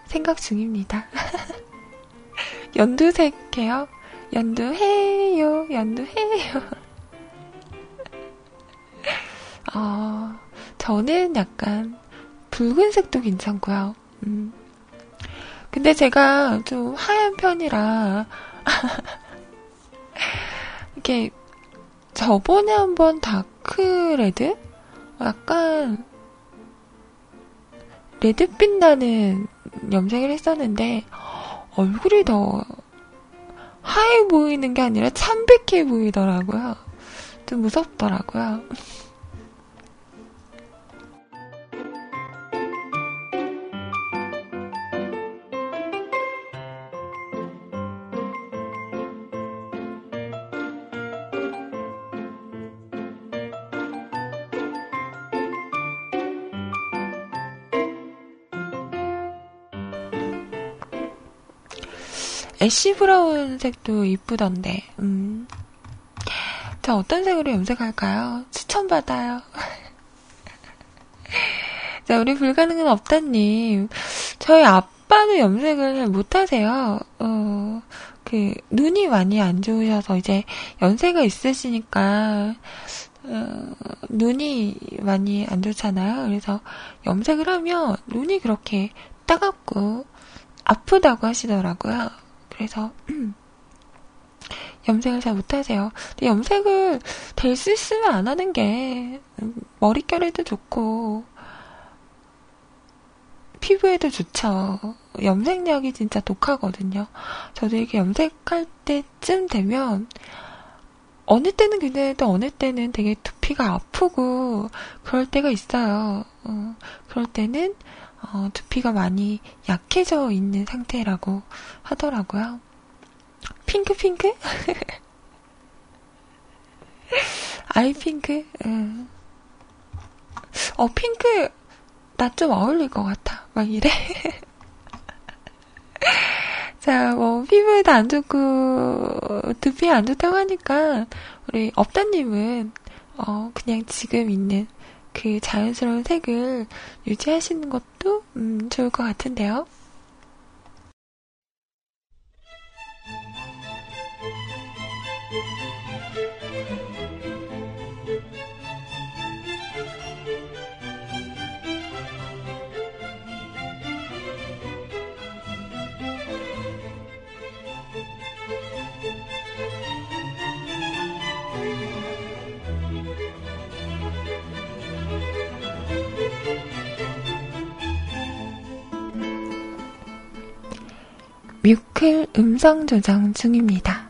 생각 중입니다. (laughs) 연두색 해요? 연두해요, 연두해요. (laughs) 어, 저는 약간 붉은색도 괜찮고요. 음. 근데 제가 좀 하얀 편이라 (laughs) 이게 저번에 한번 dark red? 약간 레드빛 나는 염색을 했었는데 얼굴이 더 하얘 보이는 게 아니라 참백해 보이더라고요. 좀 무섭더라고요. 애쉬 브라운 색도 이쁘던데, 음. 자, 어떤 색으로 염색할까요? 추천받아요. (laughs) 자, 우리 불가능은 없다님. 저희 아빠는 염색을 잘 못하세요. 어, 그, 눈이 많이 안 좋으셔서 이제 연세가 있으시니까, 어, 눈이 많이 안 좋잖아요. 그래서 염색을 하면 눈이 그렇게 따갑고 아프다고 하시더라고요. 그래서 (clears throat) 염색을 잘 못하세요. 근데 염색을 될 수 있으면 안 하는 게 머릿결에도 좋고 피부에도 좋죠. 염색약이 진짜 독하거든요. 저도 이렇게 염색할 때쯤 되면 어느 때는 괜찮은데 어느 때는 되게 두피가 아프고 그럴 때가 있어요. 어, 그럴 때는 어, 두피가 많이 약해져 있는 상태라고 하더라고요. 핑크 핑크? (laughs) 아이 핑크? 음. 어 핑크 나 좀 어울릴 것 같아. 막 이래. (laughs) 자, 뭐, 피부에도 안 좋고, 두피에 안 좋다고 하니까, 우리 업다님은, 어, 그냥 지금 있는 그 자연스러운 색을 유지하시는 것도, 음, 좋을 것 같은데요. 뮤클 음성 조정 중입니다.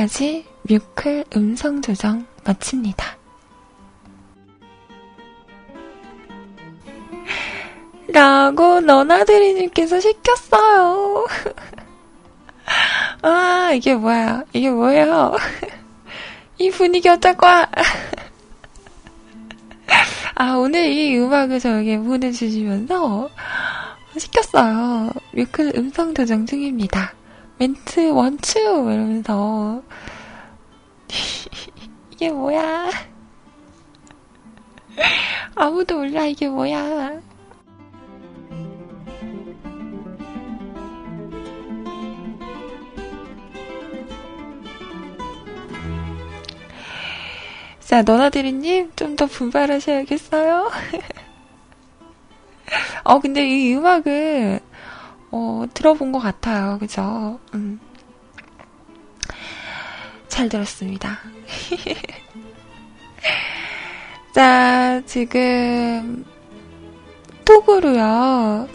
지금까지 뮤클 음성 조정 마칩니다. 라고 너나들이님께서 시켰어요. (laughs) 아, 이게 뭐야. 이게 뭐예요. (laughs) 이 분위기 어쩔거야. (laughs) 아, 오늘 이 음악을 저에게 보내주시면서 시켰어요. 뮤클 음성 조정 중입니다. 멘트 원추 이러면서 (laughs) 이게 뭐야? (laughs) 아무도 몰라 이게 뭐야? 자, 너나들이님, 좀 더 분발하셔야겠어요? (laughs) 어, 근데 이 음악은, 어, 들어본 것 같아요. 그죠? 음. 잘 들었습니다. (laughs) 자, 지금, 톡으로요.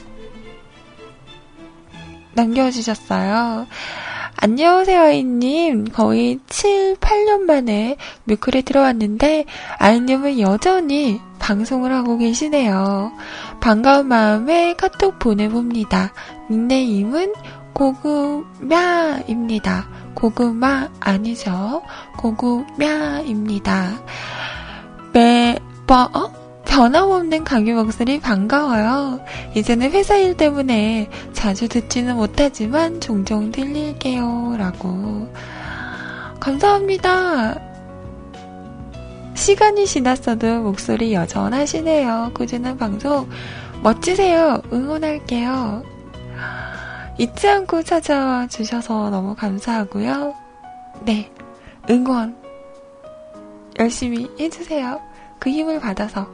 남겨주셨어요. 안녕하세요, 이님. 거의 7, 8년 만에 뮤클에 들어왔는데, 아이님은 여전히 방송을 하고 계시네요. 반가운 마음에 카톡 보내봅니다. 닉네임은 고구마입니다. 고구마 아니죠? 고구마입니다. 매번, 어? 변함없는 강유 목소리 반가워요. 이제는 회사 일 때문에 자주 듣지는 못하지만 종종 들릴게요. 라고. 감사합니다. 시간이 지났어도 목소리 여전하시네요. 꾸준한 방송 멋지세요. 응원할게요. 잊지 않고 찾아와 주셔서 너무 감사하고요. 네, 응원 열심히 해주세요. 그 힘을 받아서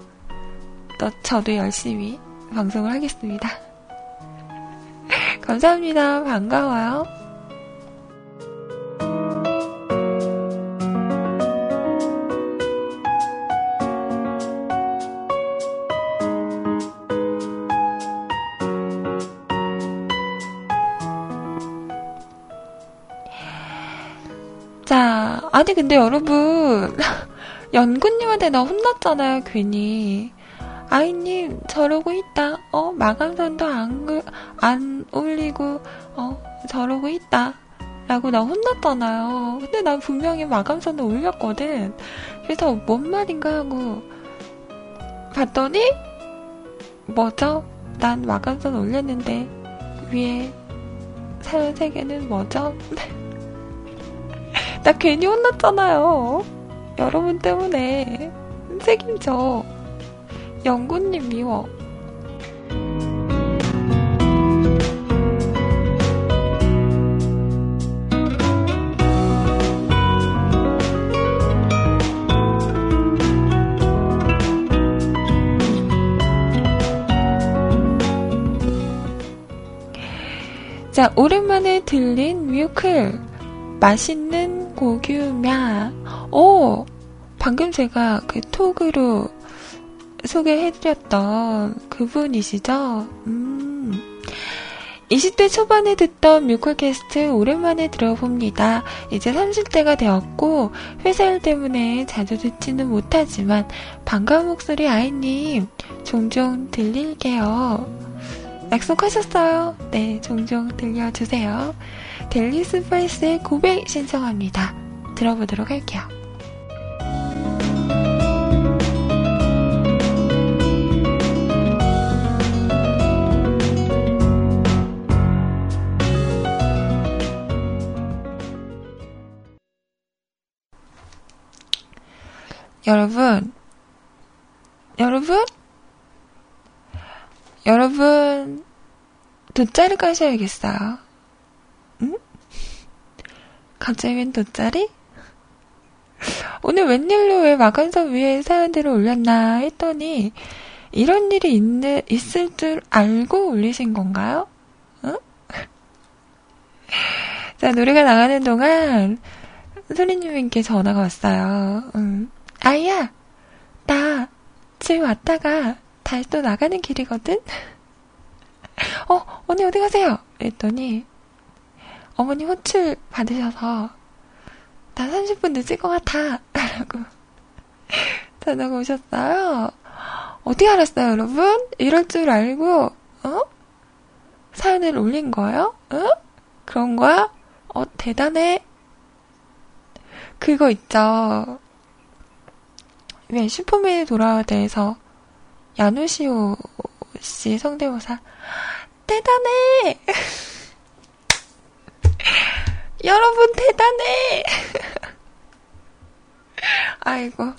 또 저도 열심히 방송을 하겠습니다. (laughs) 감사합니다. 반가워요. 아니 근데 여러분 연구님한테 나 혼났잖아요 괜히. 아이님 저러고 있다. 어 마감선도 안, 안 올리고 어 저러고 있다. 라고 나 혼났잖아요. 근데 난 분명히 마감선을 올렸거든. 그래서 뭔 말인가 하고 봤더니 뭐죠? 난 마감선 올렸는데 위에 사연 세 개는 뭐죠? (laughs) 나 괜히 혼났잖아요. 여러분 때문에 책임져. 영구님 미워. 자, 오랜만에 들린 뮤클. 맛있는 고규냐. 오! 방금 제가 그 톡으로 소개해드렸던 그분이시죠? 음. 20대 초반에 듣던 뮤클캐스트 오랜만에 들어봅니다. 이제 30대가 되었고, 회사 일 때문에 자주 듣지는 못하지만, 반가운 목소리 아이님, 종종 들릴게요. 약속하셨어요? 네, 종종 들려주세요. 델리 스파이스의 고백 신청합니다. 들어보도록 할게요. 여러분, 여러분, 여러분, 돗자리 까셔야겠어요. 응? 갑자기 웬 돗자리? 오늘 웬일로 왜 마감선 위에 사연들을 올렸나 했더니, 이런 일이 있는, 있을 줄 알고 올리신 건가요? 응? (laughs) 자, 노래가 나가는 동안, 소리님께 전화가 왔어요. 응. 아이야! 나, 집에 왔다가, 다시 또 나가는 길이거든? (laughs) 어, 언니 어디 가세요? 그랬더니, 어머니 호출 받으셔서, 나 30분 늦을 것 같아. (laughs) 라고 전화가 오셨어요. 어디 알았어요, 여러분? 이럴 줄 알고, 어? 사연을 올린 거예요? 어? 그런 거야? 어, 대단해. 그거 있죠. 왜 슈퍼맨이 돌아와 대해서 야누시오 씨 성대모사 대단해. (laughs) 여러분 대단해. (laughs) 아이고.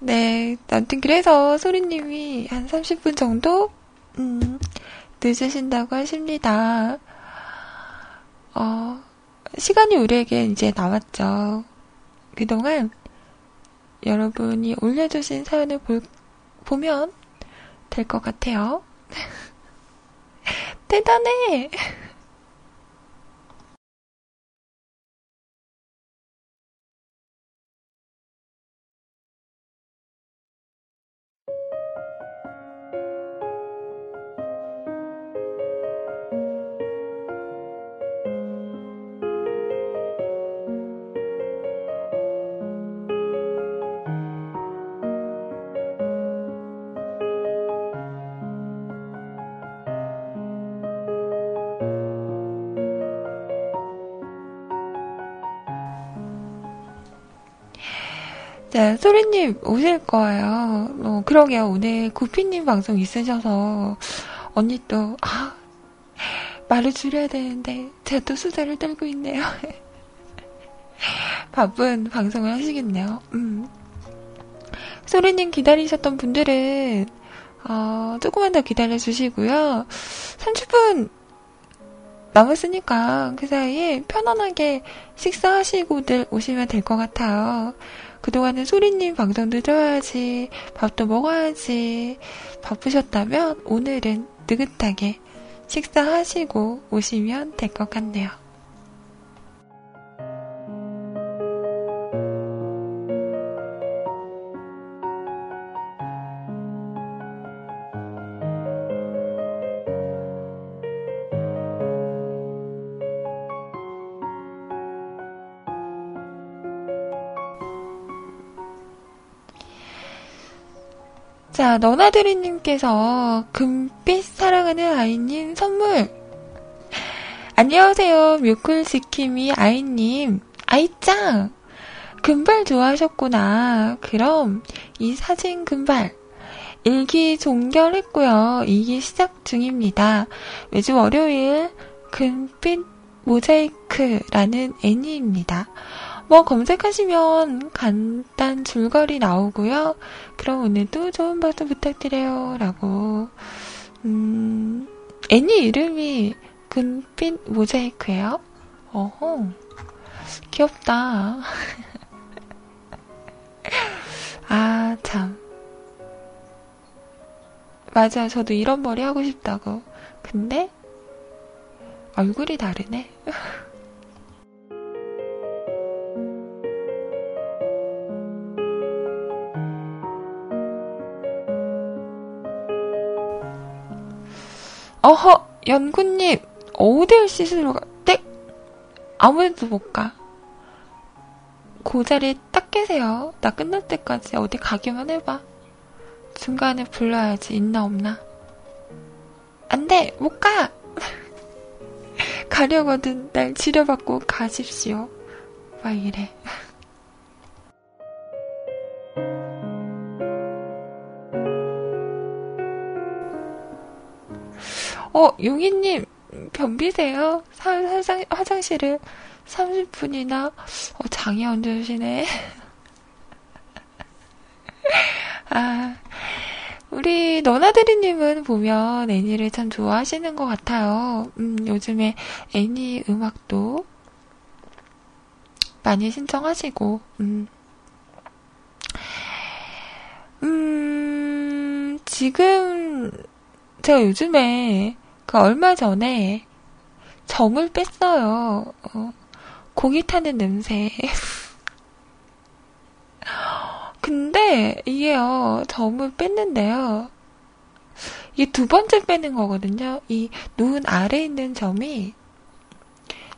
네, 아무튼 그래서 소리님이 한 30분 정도 음, 늦으신다고 하십니다. 어, 시간이 우리에게 이제 나왔죠. 그동안 여러분이 올려주신 사연을 볼, 보면 될 것 같아요. (laughs) 대단해! (laughs) 네, 소리님 오실 거예요. 어, 그러게요. 오늘 구피님 방송 있으셔서 언니 또, 아, 말을 줄여야 되는데 제가 또 수다를 떨고 있네요. (laughs) 바쁜 방송을 하시겠네요. 음. 소리님 기다리셨던 분들은 어, 조금만 더 기다려 주시고요. 30분 남았으니까 그 사이에 편안하게 식사하시고들 오시면 될 것 같아요. 그동안은 소리님 방송도 들어야지, 밥도 먹어야지, 바쁘셨다면 오늘은 느긋하게 식사하시고 오시면 될 것 같네요. 자, 너나드리님께서 금빛 사랑하는 아이님 선물. 안녕하세요. 뮤클시키미 아이님. 아이짱! 금발 좋아하셨구나. 그럼 이 사진 금발. 일기 종결했고요. 이기 시작 중입니다. 매주 월요일 금빛 모자이크라는 애니입니다. 뭐 검색하시면 간단 줄거리 나오고요. 그럼 오늘도 좋은 방송 부탁드려요. 라고. 음, 애니 이름이 금빛 모자이크예요. 어허. 귀엽다. (laughs) 아, 참. 맞아. 저도 이런 머리 하고 싶다고. 근데 얼굴이 다르네. (laughs) 어허, 연구님, 어딜 씻으러 가, 땡! 아무데도 못 가. 그 자리에 딱 계세요. 나 끝날 때까지 어디 가기만 해봐. 중간에 불러야지, 있나 없나. 안 돼! 못 가! (laughs) 가려거든, 날 치료받고 가십시오. 막 이래. (laughs) 어, 용희님, 변비세요? 화장, 화장실을 30분이나, 어, 장애 얹으시네. (laughs) 아, 우리 너나드리님은 보면 애니를 참 좋아하시는 것 같아요. 음, 요즘에 애니 음악도 많이 신청하시고, 음. 음, 지금 제가 요즘에 그 얼마 전에 점을 뺐어요. 어, 고기 타는 냄새. (laughs) 근데 이게요, 점을 뺐는데요. 이게 두 번째 빼는 거거든요. 이 눈 아래 있는 점이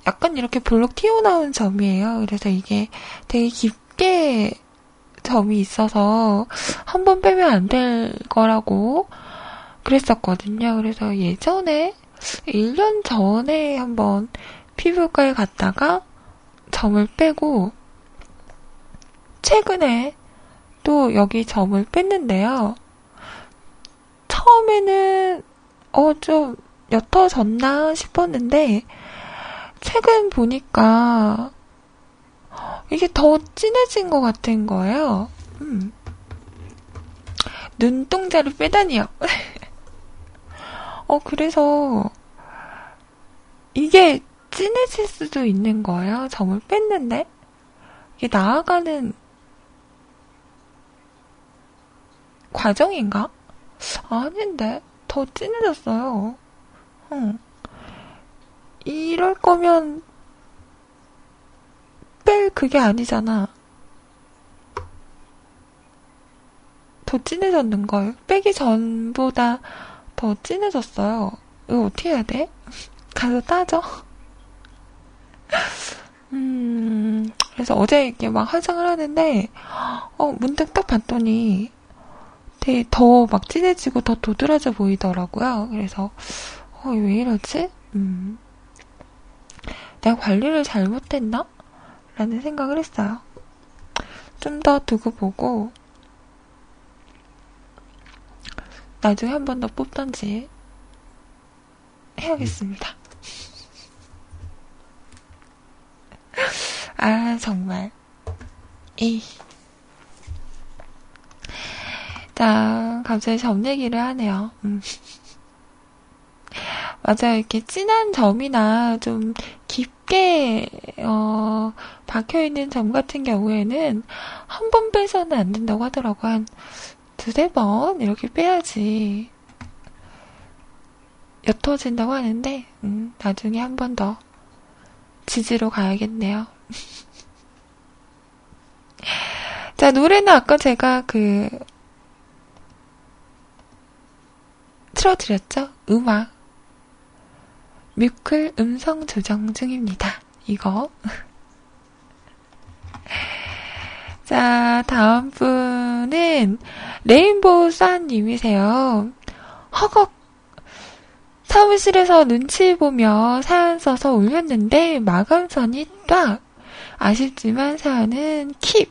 약간 이렇게 볼록 튀어나온 점이에요. 그래서 이게 되게 깊게 점이 있어서 한 번 빼면 안 될 거라고 그랬었거든요. 그래서 예전에 1년 전에 한번 피부과에 갔다가 점을 빼고 최근에 또 여기 점을 뺐는데요. 처음에는 어 좀 옅어졌나 싶었는데 최근 보니까 이게 더 진해진 것 같은 거예요. 음. 눈동자를 빼다니요. (laughs) 어, 그래서 이게 진해질 수도 있는 거예요. 점을 뺐는데. 이게 나아가는 과정인가? 아닌데. 더 진해졌어요. 응. 이럴 거면 뺄 그게 아니잖아. 더 진해졌는 걸. 빼기 전보다 더 진해졌어요. 이거 어떻게 해야 돼? (laughs) 가서 따져. (laughs) 음, 그래서 어제 이렇게 막 화장을 하는데, (gasps) 어, 문득 딱 봤더니, 되게 더 막 진해지고 더 도드라져 보이더라고요. 그래서, 어, 왜 이러지? 음. 내가 관리를 잘못했나? 라는 생각을 했어요. 좀 더 두고 보고, 나중에 한 번 더 뽑던지 해야겠습니다. (laughs) 아, 정말. 에이. 자, 갑자기 점 얘기를 하네요. 음. 맞아요. 이렇게 진한 점이나 좀 깊, 높게 어, 박혀 있는 점 같은 경우에는 한 번 빼서는 안 된다고 하더라고요. 한 두세 번 이렇게 빼야지 옅어진다고 하는데 음, 나중에 한 번 더 지지로 가야겠네요. (laughs) 자, 노래는 아까 제가 그, 틀어드렸죠? 음악. 뮤클 음성 조정 중입니다. 이거. (laughs) 자, 다음 분은 레인보우 싼님이세요. 허걱 사무실에서 눈치 보며 사연 써서 올렸는데 마감선이 딱 아쉽지만 사연은 킵.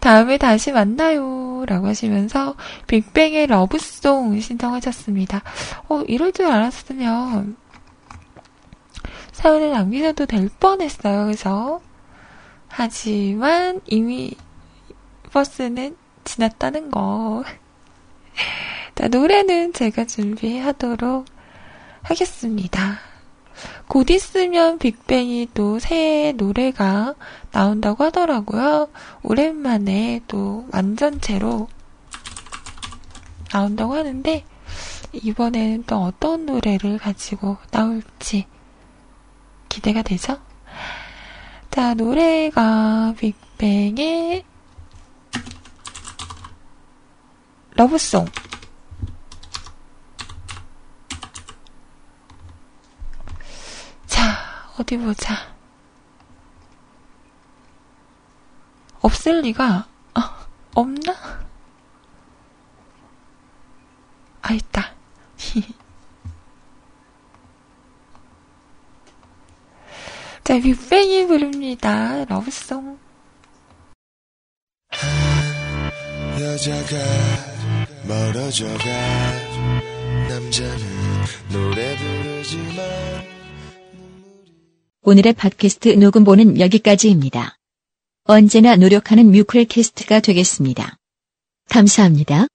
다음에 다시 만나요. 라고 하시면서 빅뱅의 러브송 신청하셨습니다. 어, 이럴 줄 알았으면 사연을 남기셔도 될 뻔했어요. 그래서 하지만 이미 버스는 지났다는 거. 자, 노래는 제가 준비하도록 하겠습니다. 곧 있으면 빅뱅이 또 새 노래가 나온다고 하더라고요. 오랜만에 또 완전체로 나온다고 하는데, 이번에는 또 어떤 노래를 가지고 나올지 기대가 되죠? 자, 노래가 빅뱅의 러브송. 어디 보자. 없을 리가 어, 없나? 아 있다. (laughs) 자, 빅뱅이 부릅니다. 러브송. 여자가 멀어져가 남자는 노래 부르지만 오늘의 팟캐스트 녹음본은 여기까지입니다. 언제나 노력하는 뮤클캐스트가 되겠습니다. 감사합니다.